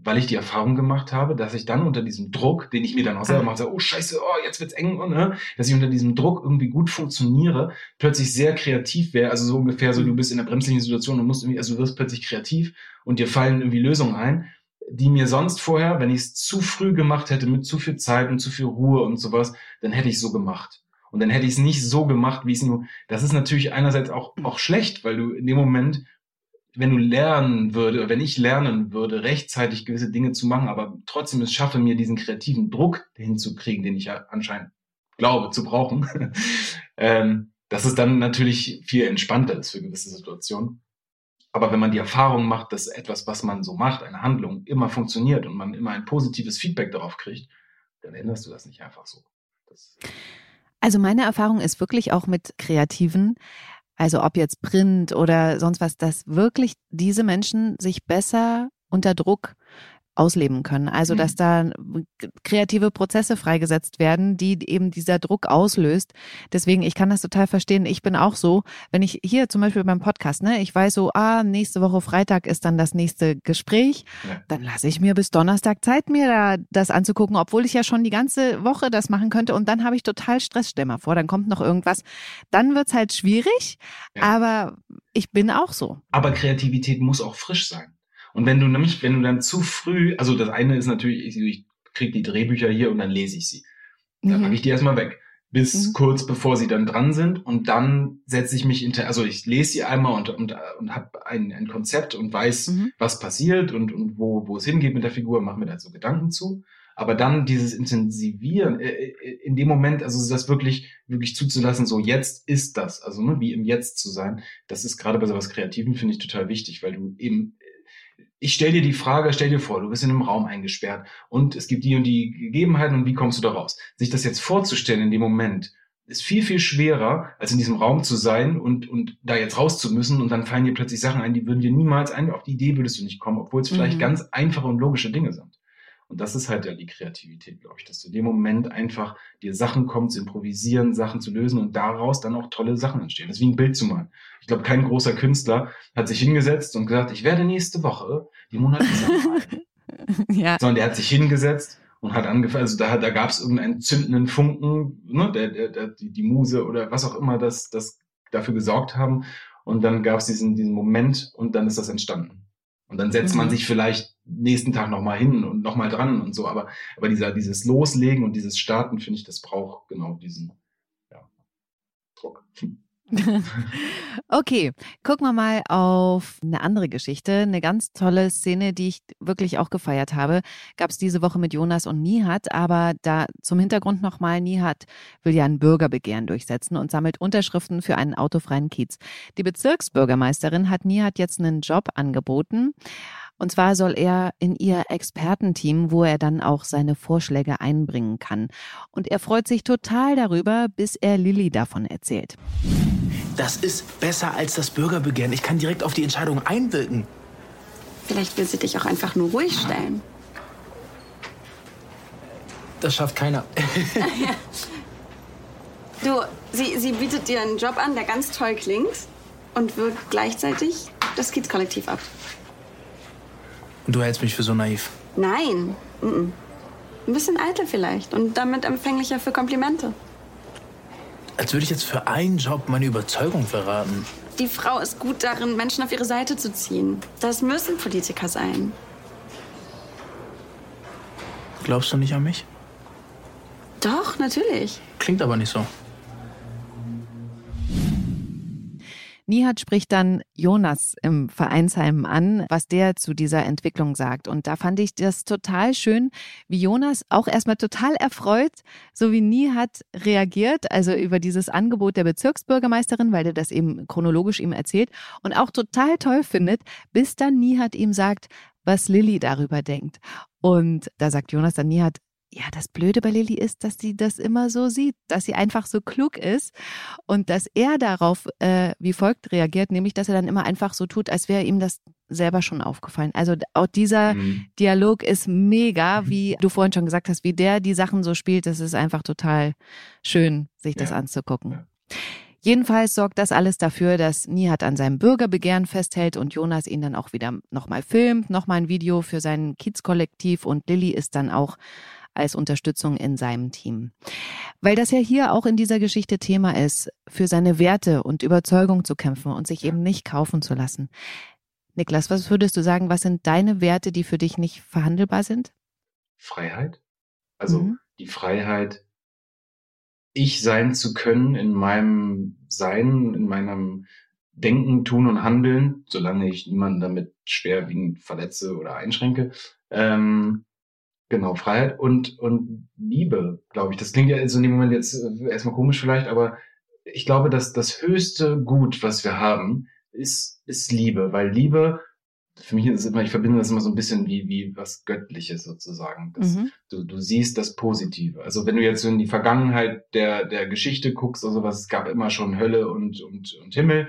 Weil ich die Erfahrung gemacht habe, dass ich dann unter diesem Druck, den ich mir dann auch selber mache, so, oh scheiße, oh, jetzt wird's eng, und, ne, dass ich unter diesem Druck irgendwie gut funktioniere, plötzlich sehr kreativ wäre, also so ungefähr so, du bist in einer bremslichen Situation und musst irgendwie, also du wirst plötzlich kreativ und dir fallen irgendwie Lösungen ein, die mir sonst vorher, wenn ich es zu früh gemacht hätte, mit zu viel Zeit und zu viel Ruhe und sowas, dann hätte ich so gemacht. Und dann hätte ich es nicht so gemacht, wie es nur. Das ist natürlich einerseits auch, auch schlecht, weil du in dem Moment, wenn du lernen würde, wenn ich lernen würde, rechtzeitig gewisse Dinge zu machen, aber trotzdem es schaffe, mir diesen kreativen Druck hinzukriegen, den ich ja anscheinend glaube zu brauchen, [LAUGHS] ähm, dass es dann natürlich viel entspannter ist für gewisse Situationen. Aber wenn man die Erfahrung macht, dass etwas, was man so macht, eine Handlung, immer funktioniert und man immer ein positives Feedback darauf kriegt, dann änderst du das nicht einfach so. Das also meine Erfahrung ist wirklich auch mit Kreativen, also ob jetzt Print oder sonst was, dass wirklich diese Menschen sich besser unter Druck ausleben können. Also dass mhm. da kreative Prozesse freigesetzt werden, die eben dieser Druck auslöst. Deswegen, ich kann das total verstehen. Ich bin auch so, wenn ich hier zum Beispiel beim Podcast, ne, ich weiß so, ah, nächste Woche Freitag ist dann das nächste Gespräch, ja. dann lasse ich mir bis Donnerstag Zeit, mir da das anzugucken, obwohl ich ja schon die ganze Woche das machen könnte und dann habe ich total Stress. Stell mal vor, dann kommt noch irgendwas. Dann wird's halt schwierig, ja. aber ich bin auch so. Aber Kreativität muss auch frisch sein. Und wenn du nämlich, wenn du dann zu früh, also das eine ist natürlich, ich, ich krieg die Drehbücher hier und dann lese ich sie. Dann mhm. packe ich die erstmal weg. Bis mhm. kurz bevor sie dann dran sind und dann setze ich mich hinter, also ich lese sie einmal und, und, und habe ein, ein Konzept und weiß, mhm. was passiert und, und wo, wo es hingeht mit der Figur, mache mir da so Gedanken zu. Aber dann dieses Intensivieren, äh, äh, in dem Moment, also das wirklich, wirklich zuzulassen, so jetzt ist das, also ne, wie im Jetzt zu sein, das ist gerade bei sowas Kreativen, finde ich total wichtig, weil du eben ich stell dir die Frage, stell dir vor, du bist in einem Raum eingesperrt und es gibt die und die Gegebenheiten und wie kommst du da raus? Sich das jetzt vorzustellen in dem Moment ist viel, viel schwerer, als in diesem Raum zu sein und, und da jetzt raus zu müssen und dann fallen dir plötzlich Sachen ein, die würden dir niemals ein, auf die Idee würdest du nicht kommen, obwohl es vielleicht mhm. ganz einfache und logische Dinge sind. Und das ist halt ja die Kreativität, glaube ich, dass du in dem Moment einfach dir Sachen kommt, zu improvisieren, Sachen zu lösen und daraus dann auch tolle Sachen entstehen. Das ist wie ein Bild zu malen. Ich glaube, kein großer Künstler hat sich hingesetzt und gesagt, ich werde nächste Woche die Monate malen. [LAUGHS] ja. Sondern der hat sich hingesetzt und hat angefangen, also da, da gab es irgendeinen zündenden Funken, ne, der, der, der, die, die Muse oder was auch immer das, das dafür gesorgt haben. Und dann gab es diesen, diesen Moment und dann ist das entstanden. Und dann setzt mhm. man sich vielleicht nächsten Tag nochmal hin und nochmal dran und so. Aber, aber dieser, dieses Loslegen und dieses Starten, finde ich, das braucht genau diesen ja, Druck. [LAUGHS] okay, gucken wir mal auf eine andere Geschichte. Eine ganz tolle Szene, die ich wirklich auch gefeiert habe, gab es diese Woche mit Jonas und Nihat. Aber da zum Hintergrund nochmal, Nihat will ja ein Bürgerbegehren durchsetzen und sammelt Unterschriften für einen autofreien Kiez. Die Bezirksbürgermeisterin hat Nihat jetzt einen Job angeboten. Und zwar soll er in ihr Expertenteam, wo er dann auch seine Vorschläge einbringen kann. Und er freut sich total darüber, bis er Lilly davon erzählt. Das ist besser als das Bürgerbegehren. Ich kann direkt auf die Entscheidung einwirken. Vielleicht will sie dich auch einfach nur ruhig stellen. Das schafft keiner. [LAUGHS] Du, sie, sie bietet dir einen Job an, der ganz toll klingt und wirkt gleichzeitig das Kids-Kollektiv ab. Und du hältst mich für so naiv. Nein. Mm -mm. Ein bisschen eitel vielleicht und damit empfänglicher für Komplimente. Als würde ich jetzt für einen Job meine Überzeugung verraten. Die Frau ist gut darin, Menschen auf ihre Seite zu ziehen. Das müssen Politiker sein. Glaubst du nicht an mich? Doch, natürlich. Klingt aber nicht so. Nihat spricht dann Jonas im Vereinsheim an, was der zu dieser Entwicklung sagt. Und da fand ich das total schön, wie Jonas auch erstmal total erfreut, so wie Nihat reagiert, also über dieses Angebot der Bezirksbürgermeisterin, weil der das eben chronologisch ihm erzählt und auch total toll findet, bis dann Nihat ihm sagt, was Lilly darüber denkt. Und da sagt Jonas dann Nihat, ja, das Blöde bei Lilly ist, dass sie das immer so sieht, dass sie einfach so klug ist und dass er darauf äh, wie folgt reagiert, nämlich dass er dann immer einfach so tut, als wäre ihm das selber schon aufgefallen. Also auch dieser mhm. Dialog ist mega, mhm. wie du vorhin schon gesagt hast, wie der die Sachen so spielt, das ist einfach total schön, sich das ja. anzugucken. Ja. Jedenfalls sorgt das alles dafür, dass Nihat an seinem Bürgerbegehren festhält und Jonas ihn dann auch wieder nochmal filmt, nochmal ein Video für sein Kiez-Kollektiv und Lilly ist dann auch als Unterstützung in seinem Team. Weil das ja hier auch in dieser Geschichte Thema ist, für seine Werte und Überzeugung zu kämpfen und sich eben nicht kaufen zu lassen. Niklas, was würdest du sagen, was sind deine Werte, die für dich nicht verhandelbar sind? Freiheit. Also mhm. die Freiheit, ich sein zu können in meinem Sein, in meinem Denken, Tun und Handeln, solange ich niemanden damit schwerwiegend verletze oder einschränke. Ähm, Genau, Freiheit und, und Liebe, glaube ich. Das klingt ja so in dem Moment jetzt äh, erstmal komisch vielleicht, aber ich glaube, dass das höchste Gut, was wir haben, ist, ist Liebe, weil Liebe, für mich ist es immer, ich verbinde das immer so ein bisschen wie, wie was Göttliches sozusagen. Das, mhm. du, du siehst das Positive. Also wenn du jetzt in die Vergangenheit der, der Geschichte guckst oder sowas, es gab immer schon Hölle und, und, und Himmel.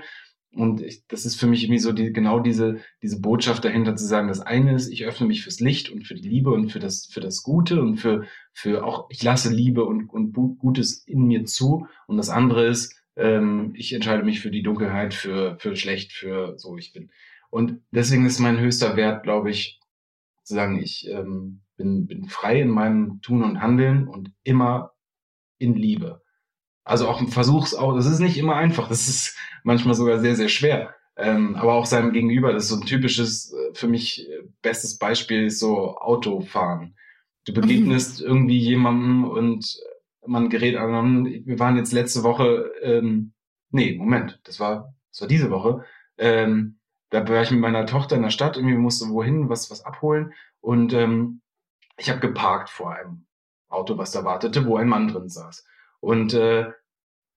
Und ich, das ist für mich irgendwie so die, genau diese, diese Botschaft dahinter zu sagen, das eine ist, ich öffne mich fürs Licht und für die Liebe und für das, für das Gute und für, für auch, ich lasse Liebe und, und Gutes in mir zu. Und das andere ist, ähm, ich entscheide mich für die Dunkelheit, für, für schlecht, für so ich bin. Und deswegen ist mein höchster Wert, glaube ich, zu sagen, ich ähm, bin, bin frei in meinem Tun und Handeln und immer in Liebe. Also auch versuch's auch, das ist nicht immer einfach, das ist manchmal sogar sehr, sehr schwer. Ähm, aber auch seinem Gegenüber, das ist so ein typisches, äh, für mich äh, bestes Beispiel ist so Autofahren. Du begegnest mhm. irgendwie jemandem und man gerät an, wir waren jetzt letzte Woche, ähm, nee, Moment, das war, das war diese Woche, ähm, da war ich mit meiner Tochter in der Stadt, irgendwie musste wohin, was, was abholen und ähm, ich habe geparkt vor einem Auto, was da wartete, wo ein Mann drin saß. Und äh,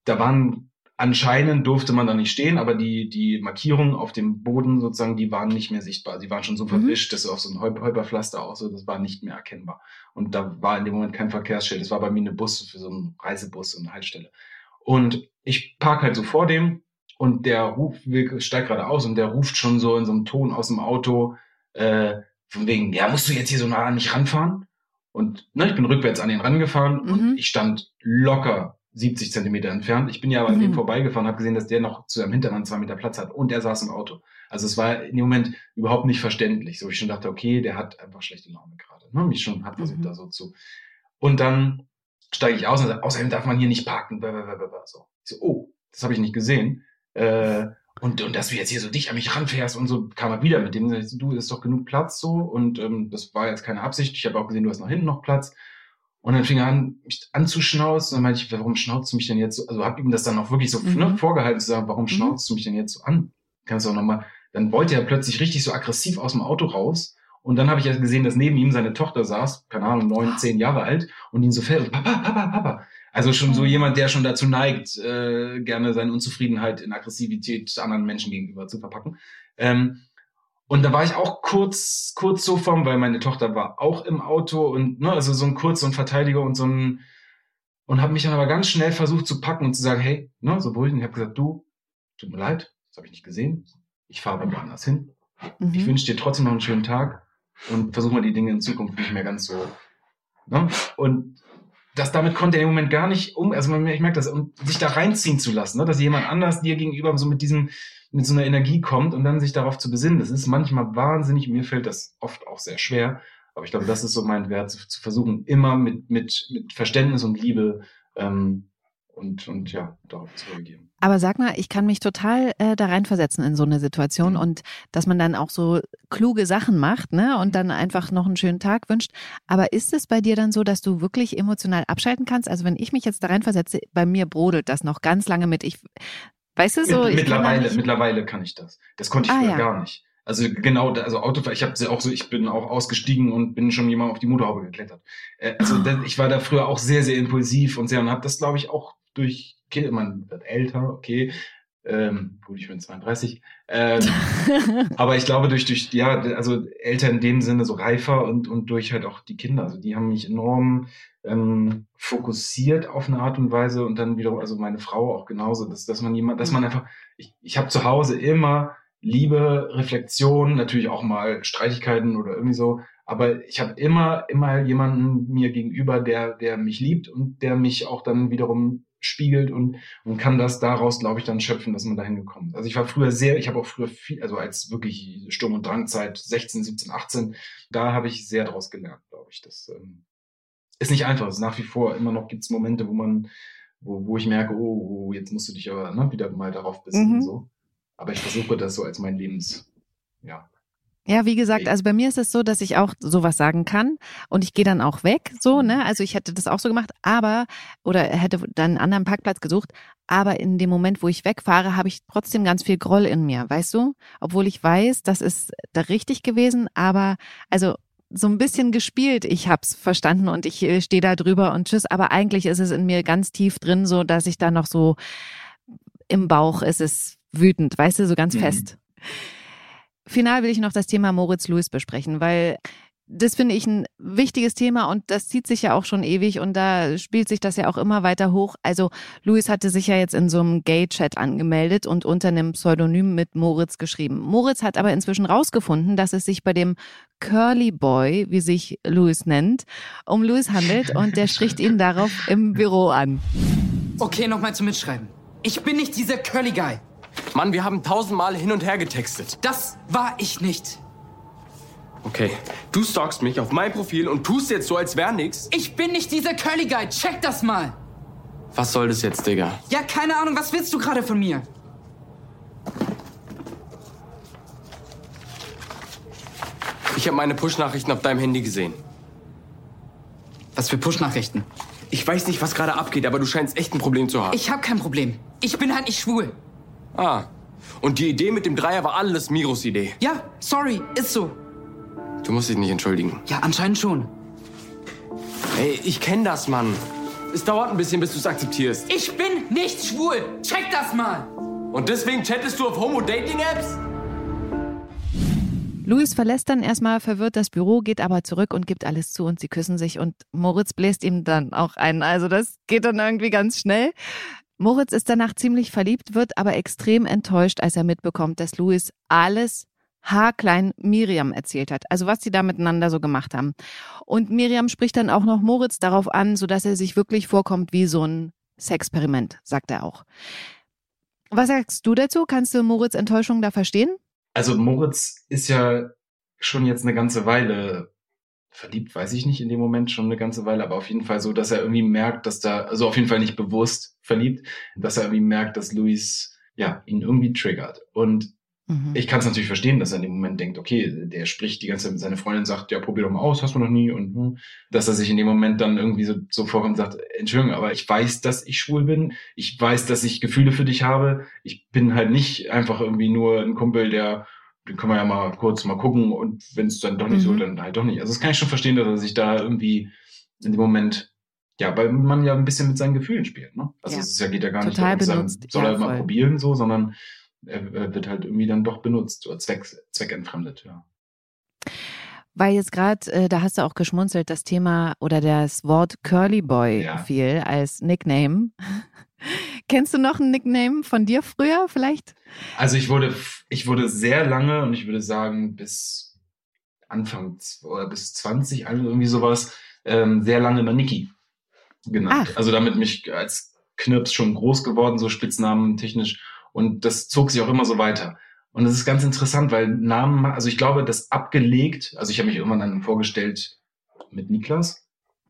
da waren anscheinend durfte man da nicht stehen, aber die, die Markierungen auf dem Boden sozusagen, die waren nicht mehr sichtbar. Die waren schon so mhm. verwischt, dass auf so ein Häuperpflaster auch so, das war nicht mehr erkennbar. Und da war in dem Moment kein Verkehrsschild. Das war bei mir eine Bus für so einen Reisebus und eine Haltestelle. Und ich park halt so vor dem und der ruft, steigt gerade aus und der ruft schon so in so einem Ton aus dem Auto, äh, von wegen, ja, musst du jetzt hier so nah an mich ranfahren? Und ne, ich bin rückwärts an den rangefahren mhm. und ich stand locker 70 Zentimeter entfernt. Ich bin ja aber mhm. an dem mhm. vorbeigefahren, habe gesehen, dass der noch zu seinem Hinterrand zwei Meter Platz hat und der saß im Auto. Also es war in dem Moment überhaupt nicht verständlich. So ich schon dachte, okay, der hat einfach schlechte Laune gerade. Ne? Mich schon hat versucht mhm. da so zu. Und dann steige ich aus und sage, außerdem darf man hier nicht parken. So. Ich so, oh, das habe ich nicht gesehen. Äh, und, und dass du jetzt hier so dich an mich ranfährst und so kam er wieder mit dem, du, ist doch genug Platz so. Und ähm, das war jetzt keine Absicht. Ich habe auch gesehen, du hast noch hinten noch Platz. Und dann fing er an, mich anzuschnauzen. Und dann meinte ich, warum schnauzt du mich denn jetzt so? Also habe ihm das dann auch wirklich so mhm. ne, vorgehalten zu sagen, warum mhm. schnauzt du mich denn jetzt so an? Kannst du auch nochmal. Dann wollte er plötzlich richtig so aggressiv aus dem Auto raus. Und dann habe ich ja gesehen, dass neben ihm seine Tochter saß, keine Ahnung, neun, zehn Jahre alt, und ihn so fällt, Papa, Papa, Papa. Also schon so mhm. jemand, der schon dazu neigt, äh, gerne seine Unzufriedenheit in Aggressivität anderen Menschen gegenüber zu verpacken. Ähm, und da war ich auch kurz, kurz so vom, weil meine Tochter war auch im Auto und, ne, also so ein Kurz- und Verteidiger und so ein, und habe mich dann aber ganz schnell versucht zu packen und zu sagen, hey, ne, so beruhigen. Ich habe gesagt, du, tut mir leid, das habe ich nicht gesehen. Ich fahre woanders hin. Ich Mhm. wünsche dir trotzdem noch einen schönen Tag und versuch mal die Dinge in Zukunft nicht mehr ganz so. Ne? Und das damit konnte er im Moment gar nicht um, also man, ich merke das, um sich da reinziehen zu lassen, ne? dass jemand anders dir gegenüber so mit diesem, mit so einer Energie kommt und dann sich darauf zu besinnen. Das ist manchmal wahnsinnig, mir fällt das oft auch sehr schwer. Aber ich glaube, das ist so mein Wert, zu, zu versuchen, immer mit, mit, mit Verständnis und Liebe ähm, und, und ja, darauf zu reagieren. Aber sag mal, ich kann mich total äh, da reinversetzen in so eine Situation und dass man dann auch so kluge Sachen macht, ne? Und dann einfach noch einen schönen Tag wünscht. Aber ist es bei dir dann so, dass du wirklich emotional abschalten kannst? Also wenn ich mich jetzt da reinversetze, bei mir brodelt das noch ganz lange mit. Ich, weißt du so? ich kann da mittlerweile, nicht- mittlerweile kann ich das. Das konnte ich Ah, früher ja. gar nicht. Also genau, also Autofahren, ich habe auch so, ich bin auch ausgestiegen und bin schon jemand auf die Motorhaube geklettert. Äh, also Ah. da, ich war da früher auch sehr, sehr impulsiv und sehr und habe das, glaube ich, auch durch Kind, man wird älter, okay. Ähm, gut, ich bin 32. Ähm, [LAUGHS] aber ich glaube, durch, durch, ja, also älter in dem Sinne so reifer und, und durch halt auch die Kinder. Also die haben mich enorm ähm, fokussiert auf eine Art und Weise und dann wiederum, also meine Frau auch genauso, dass, dass man jemand, dass man einfach, ich, ich habe zu Hause immer Liebe, Reflexion, natürlich auch mal Streitigkeiten oder irgendwie so, aber ich habe immer, immer jemanden mir gegenüber, der, der mich liebt und der mich auch dann wiederum spiegelt und, und kann das daraus, glaube ich, dann schöpfen, dass man dahin gekommen ist. Also ich war früher sehr, ich habe auch früher viel, also als wirklich Sturm- und Drangzeit 16, 17, 18, da habe ich sehr daraus gelernt, glaube ich. Das ähm, ist nicht einfach. Es ist nach wie vor immer noch gibt es Momente, wo man, wo, wo ich merke, oh, oh, jetzt musst du dich aber ne, wieder mal darauf besinnen. Mhm. So. Aber ich versuche das so als mein Lebens, ja, Ja, wie gesagt, also bei mir ist es so, dass ich auch sowas sagen kann und ich gehe dann auch weg, so, ne? Also ich hätte das auch so gemacht, aber oder hätte dann einen anderen Parkplatz gesucht, aber in dem Moment, wo ich wegfahre, habe ich trotzdem ganz viel Groll in mir, weißt du? Obwohl ich weiß, das ist da richtig gewesen, aber also so ein bisschen gespielt, ich hab's verstanden und ich äh, stehe da drüber und tschüss, aber eigentlich ist es in mir ganz tief drin so, dass ich da noch so im Bauch ist es wütend, weißt du, so ganz Mhm. fest. Final will ich noch das Thema Moritz Lewis besprechen, weil das finde ich ein wichtiges Thema und das zieht sich ja auch schon ewig und da spielt sich das ja auch immer weiter hoch. Also Louis hatte sich ja jetzt in so einem Gay-Chat angemeldet und unter einem Pseudonym mit Moritz geschrieben. Moritz hat aber inzwischen rausgefunden, dass es sich bei dem Curly Boy, wie sich Louis nennt, um Louis handelt und der spricht ihn darauf im Büro an. Okay, nochmal zum Mitschreiben. Ich bin nicht dieser Curly Guy. Mann, wir haben tausendmal hin und her getextet. Das war ich nicht. Okay, du stalkst mich auf mein Profil und tust jetzt so, als wär nix. Ich bin nicht dieser Curly Guy. Check das mal. Was soll das jetzt, Digga? Ja, keine Ahnung, was willst du gerade von mir? Ich habe meine Push-Nachrichten auf deinem Handy gesehen. Was für Push-Nachrichten? Ich weiß nicht, was gerade abgeht, aber du scheinst echt ein Problem zu haben. Ich hab kein Problem. Ich bin halt nicht schwul. Ah. Und die Idee mit dem Dreier war alles Miros Idee. Ja, sorry, ist so. Du musst dich nicht entschuldigen. Ja, anscheinend schon. Ey, ich kenn das, Mann. Es dauert ein bisschen, bis du es akzeptierst. Ich bin nicht schwul. Check das mal. Und deswegen chattest du auf Homo-Dating-Apps? Louis verlässt dann erstmal verwirrt das Büro, geht aber zurück und gibt alles zu und sie küssen sich und Moritz bläst ihm dann auch ein. Also das geht dann irgendwie ganz schnell. Moritz ist danach ziemlich verliebt, wird aber extrem enttäuscht, als er mitbekommt, dass Louis alles haarklein Miriam erzählt hat. Also was sie da miteinander so gemacht haben. Und Miriam spricht dann auch noch Moritz darauf an, sodass er sich wirklich vorkommt wie so ein Sexperiment, sagt er auch. Was sagst du dazu? Kannst du Moritz Enttäuschung da verstehen? Also Moritz ist ja schon jetzt eine ganze Weile verliebt, weiß ich nicht in dem Moment schon eine ganze Weile, aber auf jeden Fall so, dass er irgendwie merkt, dass da, also auf jeden Fall nicht bewusst verliebt, dass er irgendwie merkt, dass Luis ja ihn irgendwie triggert. Und Mhm. ich kann es natürlich verstehen, dass er in dem Moment denkt, okay, der spricht die ganze Zeit mit seiner Freundin, sagt, ja, probier doch mal aus, hast du noch nie und hm, dass er sich in dem Moment dann irgendwie so, so vorkommt und sagt, Entschuldigung, aber ich weiß, dass ich schwul bin, ich weiß, dass ich Gefühle für dich habe, ich bin halt nicht einfach irgendwie nur ein Kumpel, der den können wir ja mal kurz mal gucken und wenn es dann doch nicht so, Mhm. dann halt doch nicht. Also das kann ich schon verstehen, dass er sich da irgendwie in dem Moment, ja, weil man ja ein bisschen mit seinen Gefühlen spielt, ne? Also es ja, geht ja gar Total nicht darum, soll Ja, er mal probieren so, sondern er, er wird halt irgendwie dann doch benutzt oder zweck, zweckentfremdet, ja. Weil jetzt gerade, äh, da hast du auch geschmunzelt, das Thema oder das Wort Curly Boy Ja. fiel als Nickname. Kennst du noch einen Nickname von dir früher vielleicht? Also ich wurde, ich wurde sehr lange und ich würde sagen bis Anfang oder bis 20, also irgendwie sowas, ähm, sehr lange immer Niki genannt. Ach. Also damit mich als Knirps schon groß geworden, so Spitznamen technisch. Und das zog sich auch immer so weiter. Und das ist ganz interessant, weil Namen, also ich glaube, das abgelegt, also ich habe mich irgendwann dann vorgestellt mit Niklas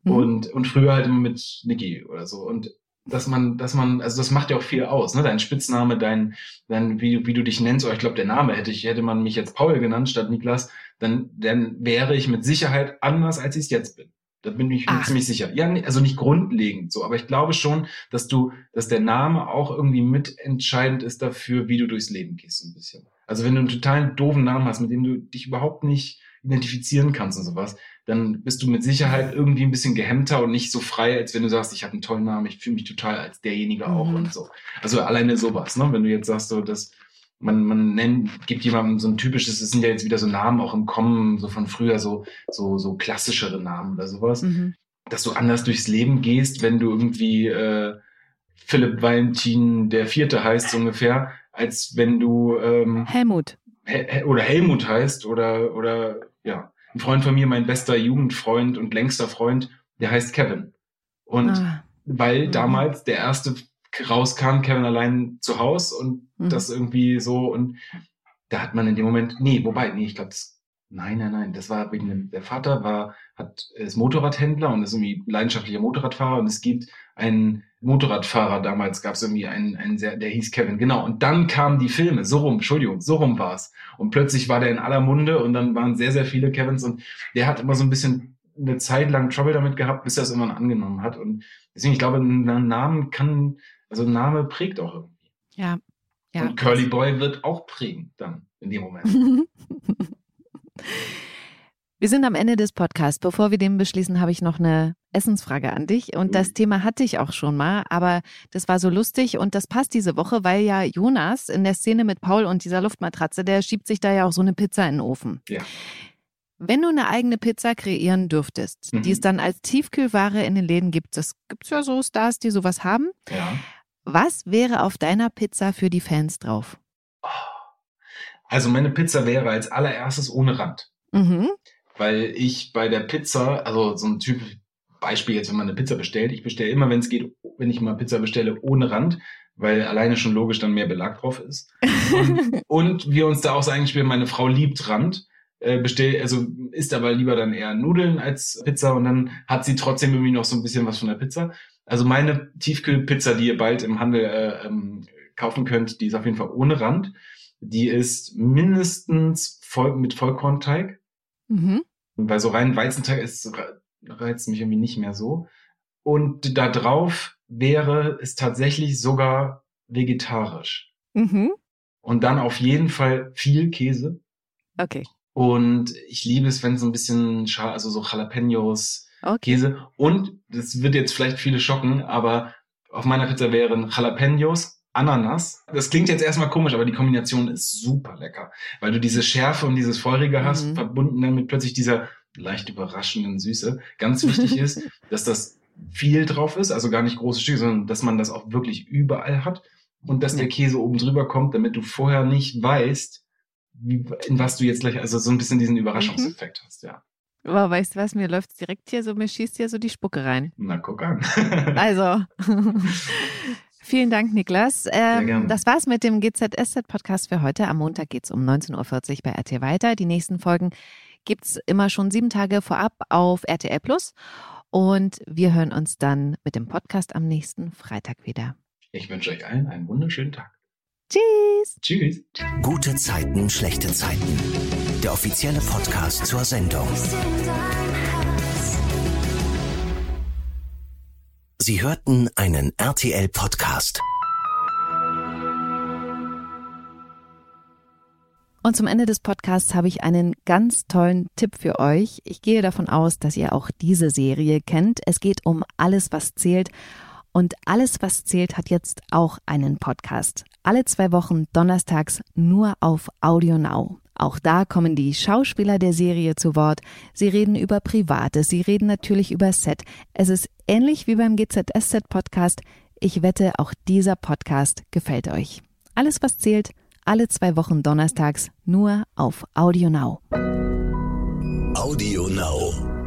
Mhm. und, und früher halt immer mit Niki oder so. Und dass man, dass man, also das macht ja auch viel aus, ne? Dein Spitzname, dein, dein, wie, wie du dich nennst, oder ich glaube, der Name hätte ich, hätte man mich jetzt Paul genannt statt Niklas, dann, dann wäre ich mit Sicherheit anders, als ich es jetzt bin. Da bin ich mir Ach. ziemlich sicher. Ja, also nicht grundlegend so, aber ich glaube schon, dass du, dass der Name auch irgendwie mitentscheidend ist dafür, wie du durchs Leben gehst, so ein bisschen. Also wenn du einen total doofen Namen hast, mit dem du dich überhaupt nicht identifizieren kannst und sowas, dann bist du mit Sicherheit irgendwie ein bisschen gehemmter und nicht so frei, als wenn du sagst, ich habe einen tollen Namen, ich fühle mich total als derjenige auch Mhm. und so. Also alleine sowas, ne? Wenn du jetzt sagst, so, dass man, man nennt, gibt jemandem so ein typisches, es sind ja jetzt wieder so Namen auch im Kommen, so von früher, so, so, so klassischere Namen oder sowas, Mhm. dass du anders durchs Leben gehst, wenn du irgendwie äh, Philipp Valentin der Vierte heißt, so ungefähr, als wenn du ähm, Helmut. Hel Hel- oder Helmut heißt oder oder ja ein Freund von mir, mein bester Jugendfreund und längster Freund, der heißt Kevin und Ah, weil Mhm. damals der erste rauskam, Kevin allein zu Haus und Mhm. das irgendwie so und da hat man in dem Moment nee, wobei nee, ich glaube nein, nein, nein, das war wegen dem der Vater war hat ist Motorradhändler und ist irgendwie leidenschaftlicher Motorradfahrer und es gibt einen Motorradfahrer damals gab es irgendwie einen, einen sehr, der hieß Kevin, genau. Und dann kamen die Filme, so rum, Entschuldigung, so rum war's. Und plötzlich war der in aller Munde und dann waren sehr, sehr viele Kevins und der hat immer so ein bisschen eine Zeit lang Trouble damit gehabt, bis er es irgendwann angenommen hat. Und deswegen, ich glaube, ein Namen kann, also ein Name prägt auch irgendwie. ja. ja. Und Curly Boy wird auch prägen dann in dem Moment. [LAUGHS] Wir sind am Ende des Podcasts. Bevor wir den beschließen, habe ich noch eine Essensfrage an dich. Und das Ui. Thema hatte ich auch schon mal, aber das war so lustig und das passt diese Woche, weil ja Jonas in der Szene mit Paul und dieser Luftmatratze, der schiebt sich da ja auch so eine Pizza in den Ofen. Ja. Wenn du eine eigene Pizza kreieren dürftest, Mhm. die es dann als Tiefkühlware in den Läden gibt, das gibt's ja so Stars, die sowas haben. Ja. Was wäre auf deiner Pizza für die Fans drauf? Also meine Pizza wäre als allererstes ohne Rand. Mhm. Weil ich bei der Pizza, also so ein Typ, Beispiel jetzt, wenn man eine Pizza bestellt, ich bestelle immer, wenn es geht, wenn ich mal Pizza bestelle, ohne Rand, weil alleine schon logisch dann mehr Belag drauf ist. [LAUGHS] Und, und wir uns da auch so eingespielt, meine Frau liebt Rand, äh, bestellt, also isst aber lieber dann eher Nudeln als Pizza und dann hat sie trotzdem irgendwie noch so ein bisschen was von der Pizza. Also meine Tiefkühlpizza, die ihr bald im Handel äh, ähm, kaufen könnt, die ist auf jeden Fall ohne Rand. Die ist mindestens voll mit Vollkornteig. Mhm. Weil so rein Weizenteig ist, reizt mich irgendwie nicht mehr so. Und da drauf wäre es tatsächlich sogar vegetarisch. Mhm. Und dann auf jeden Fall viel Käse. Okay. Und ich liebe es, wenn so ein bisschen, also so Jalapenos, Okay. Käse. Und das wird jetzt vielleicht viele schocken, aber auf meiner Pizza wären Jalapenos, Ananas. Das klingt jetzt erstmal komisch, aber die Kombination ist super lecker, weil du diese Schärfe und dieses Feurige hast, Mhm. verbunden dann mit plötzlich dieser leicht überraschenden Süße. Ganz wichtig [LAUGHS] ist, dass das viel drauf ist, also gar nicht große Stücke, sondern dass man das auch wirklich überall hat und dass Ja. der Käse oben drüber kommt, damit du vorher nicht weißt, wie, in was du jetzt gleich, also so ein bisschen diesen Überraschungseffekt Mhm. hast, ja. Wow, weißt du was, mir läuft's direkt hier so, mir schießt hier so die Spucke rein. Na, guck an. Also, [LAUGHS] vielen Dank, Niklas. Ähm, gerne. das war's mit dem GZSZ-Podcast für heute. Am Montag geht's um 19.40 Uhr bei RT weiter. Die nächsten Folgen gibt's immer schon sieben Tage vorab auf RTL Plus. Und wir hören uns dann mit dem Podcast am nächsten Freitag wieder. Ich wünsche euch allen einen wunderschönen Tag. Tschüss! Tschüss. Gute Zeiten, schlechte Zeiten. Der offizielle Podcast zur Sendung. Sie hörten einen RTL-Podcast. Und zum Ende des Podcasts habe ich einen ganz tollen Tipp für euch. Ich gehe davon aus, dass ihr auch diese Serie kennt. Es geht um alles, was zählt. Und alles, was zählt, hat jetzt auch einen Podcast. Alle zwei Wochen donnerstags nur auf Audio Now. Auch da kommen die Schauspieler der Serie zu Wort. Sie reden über Privates, sie reden natürlich über Set. Es ist ähnlich wie beim GZSZ-Podcast. Ich wette, auch dieser Podcast gefällt euch. Alles, was zählt, alle zwei Wochen donnerstags nur auf Audio Now. Audio Now.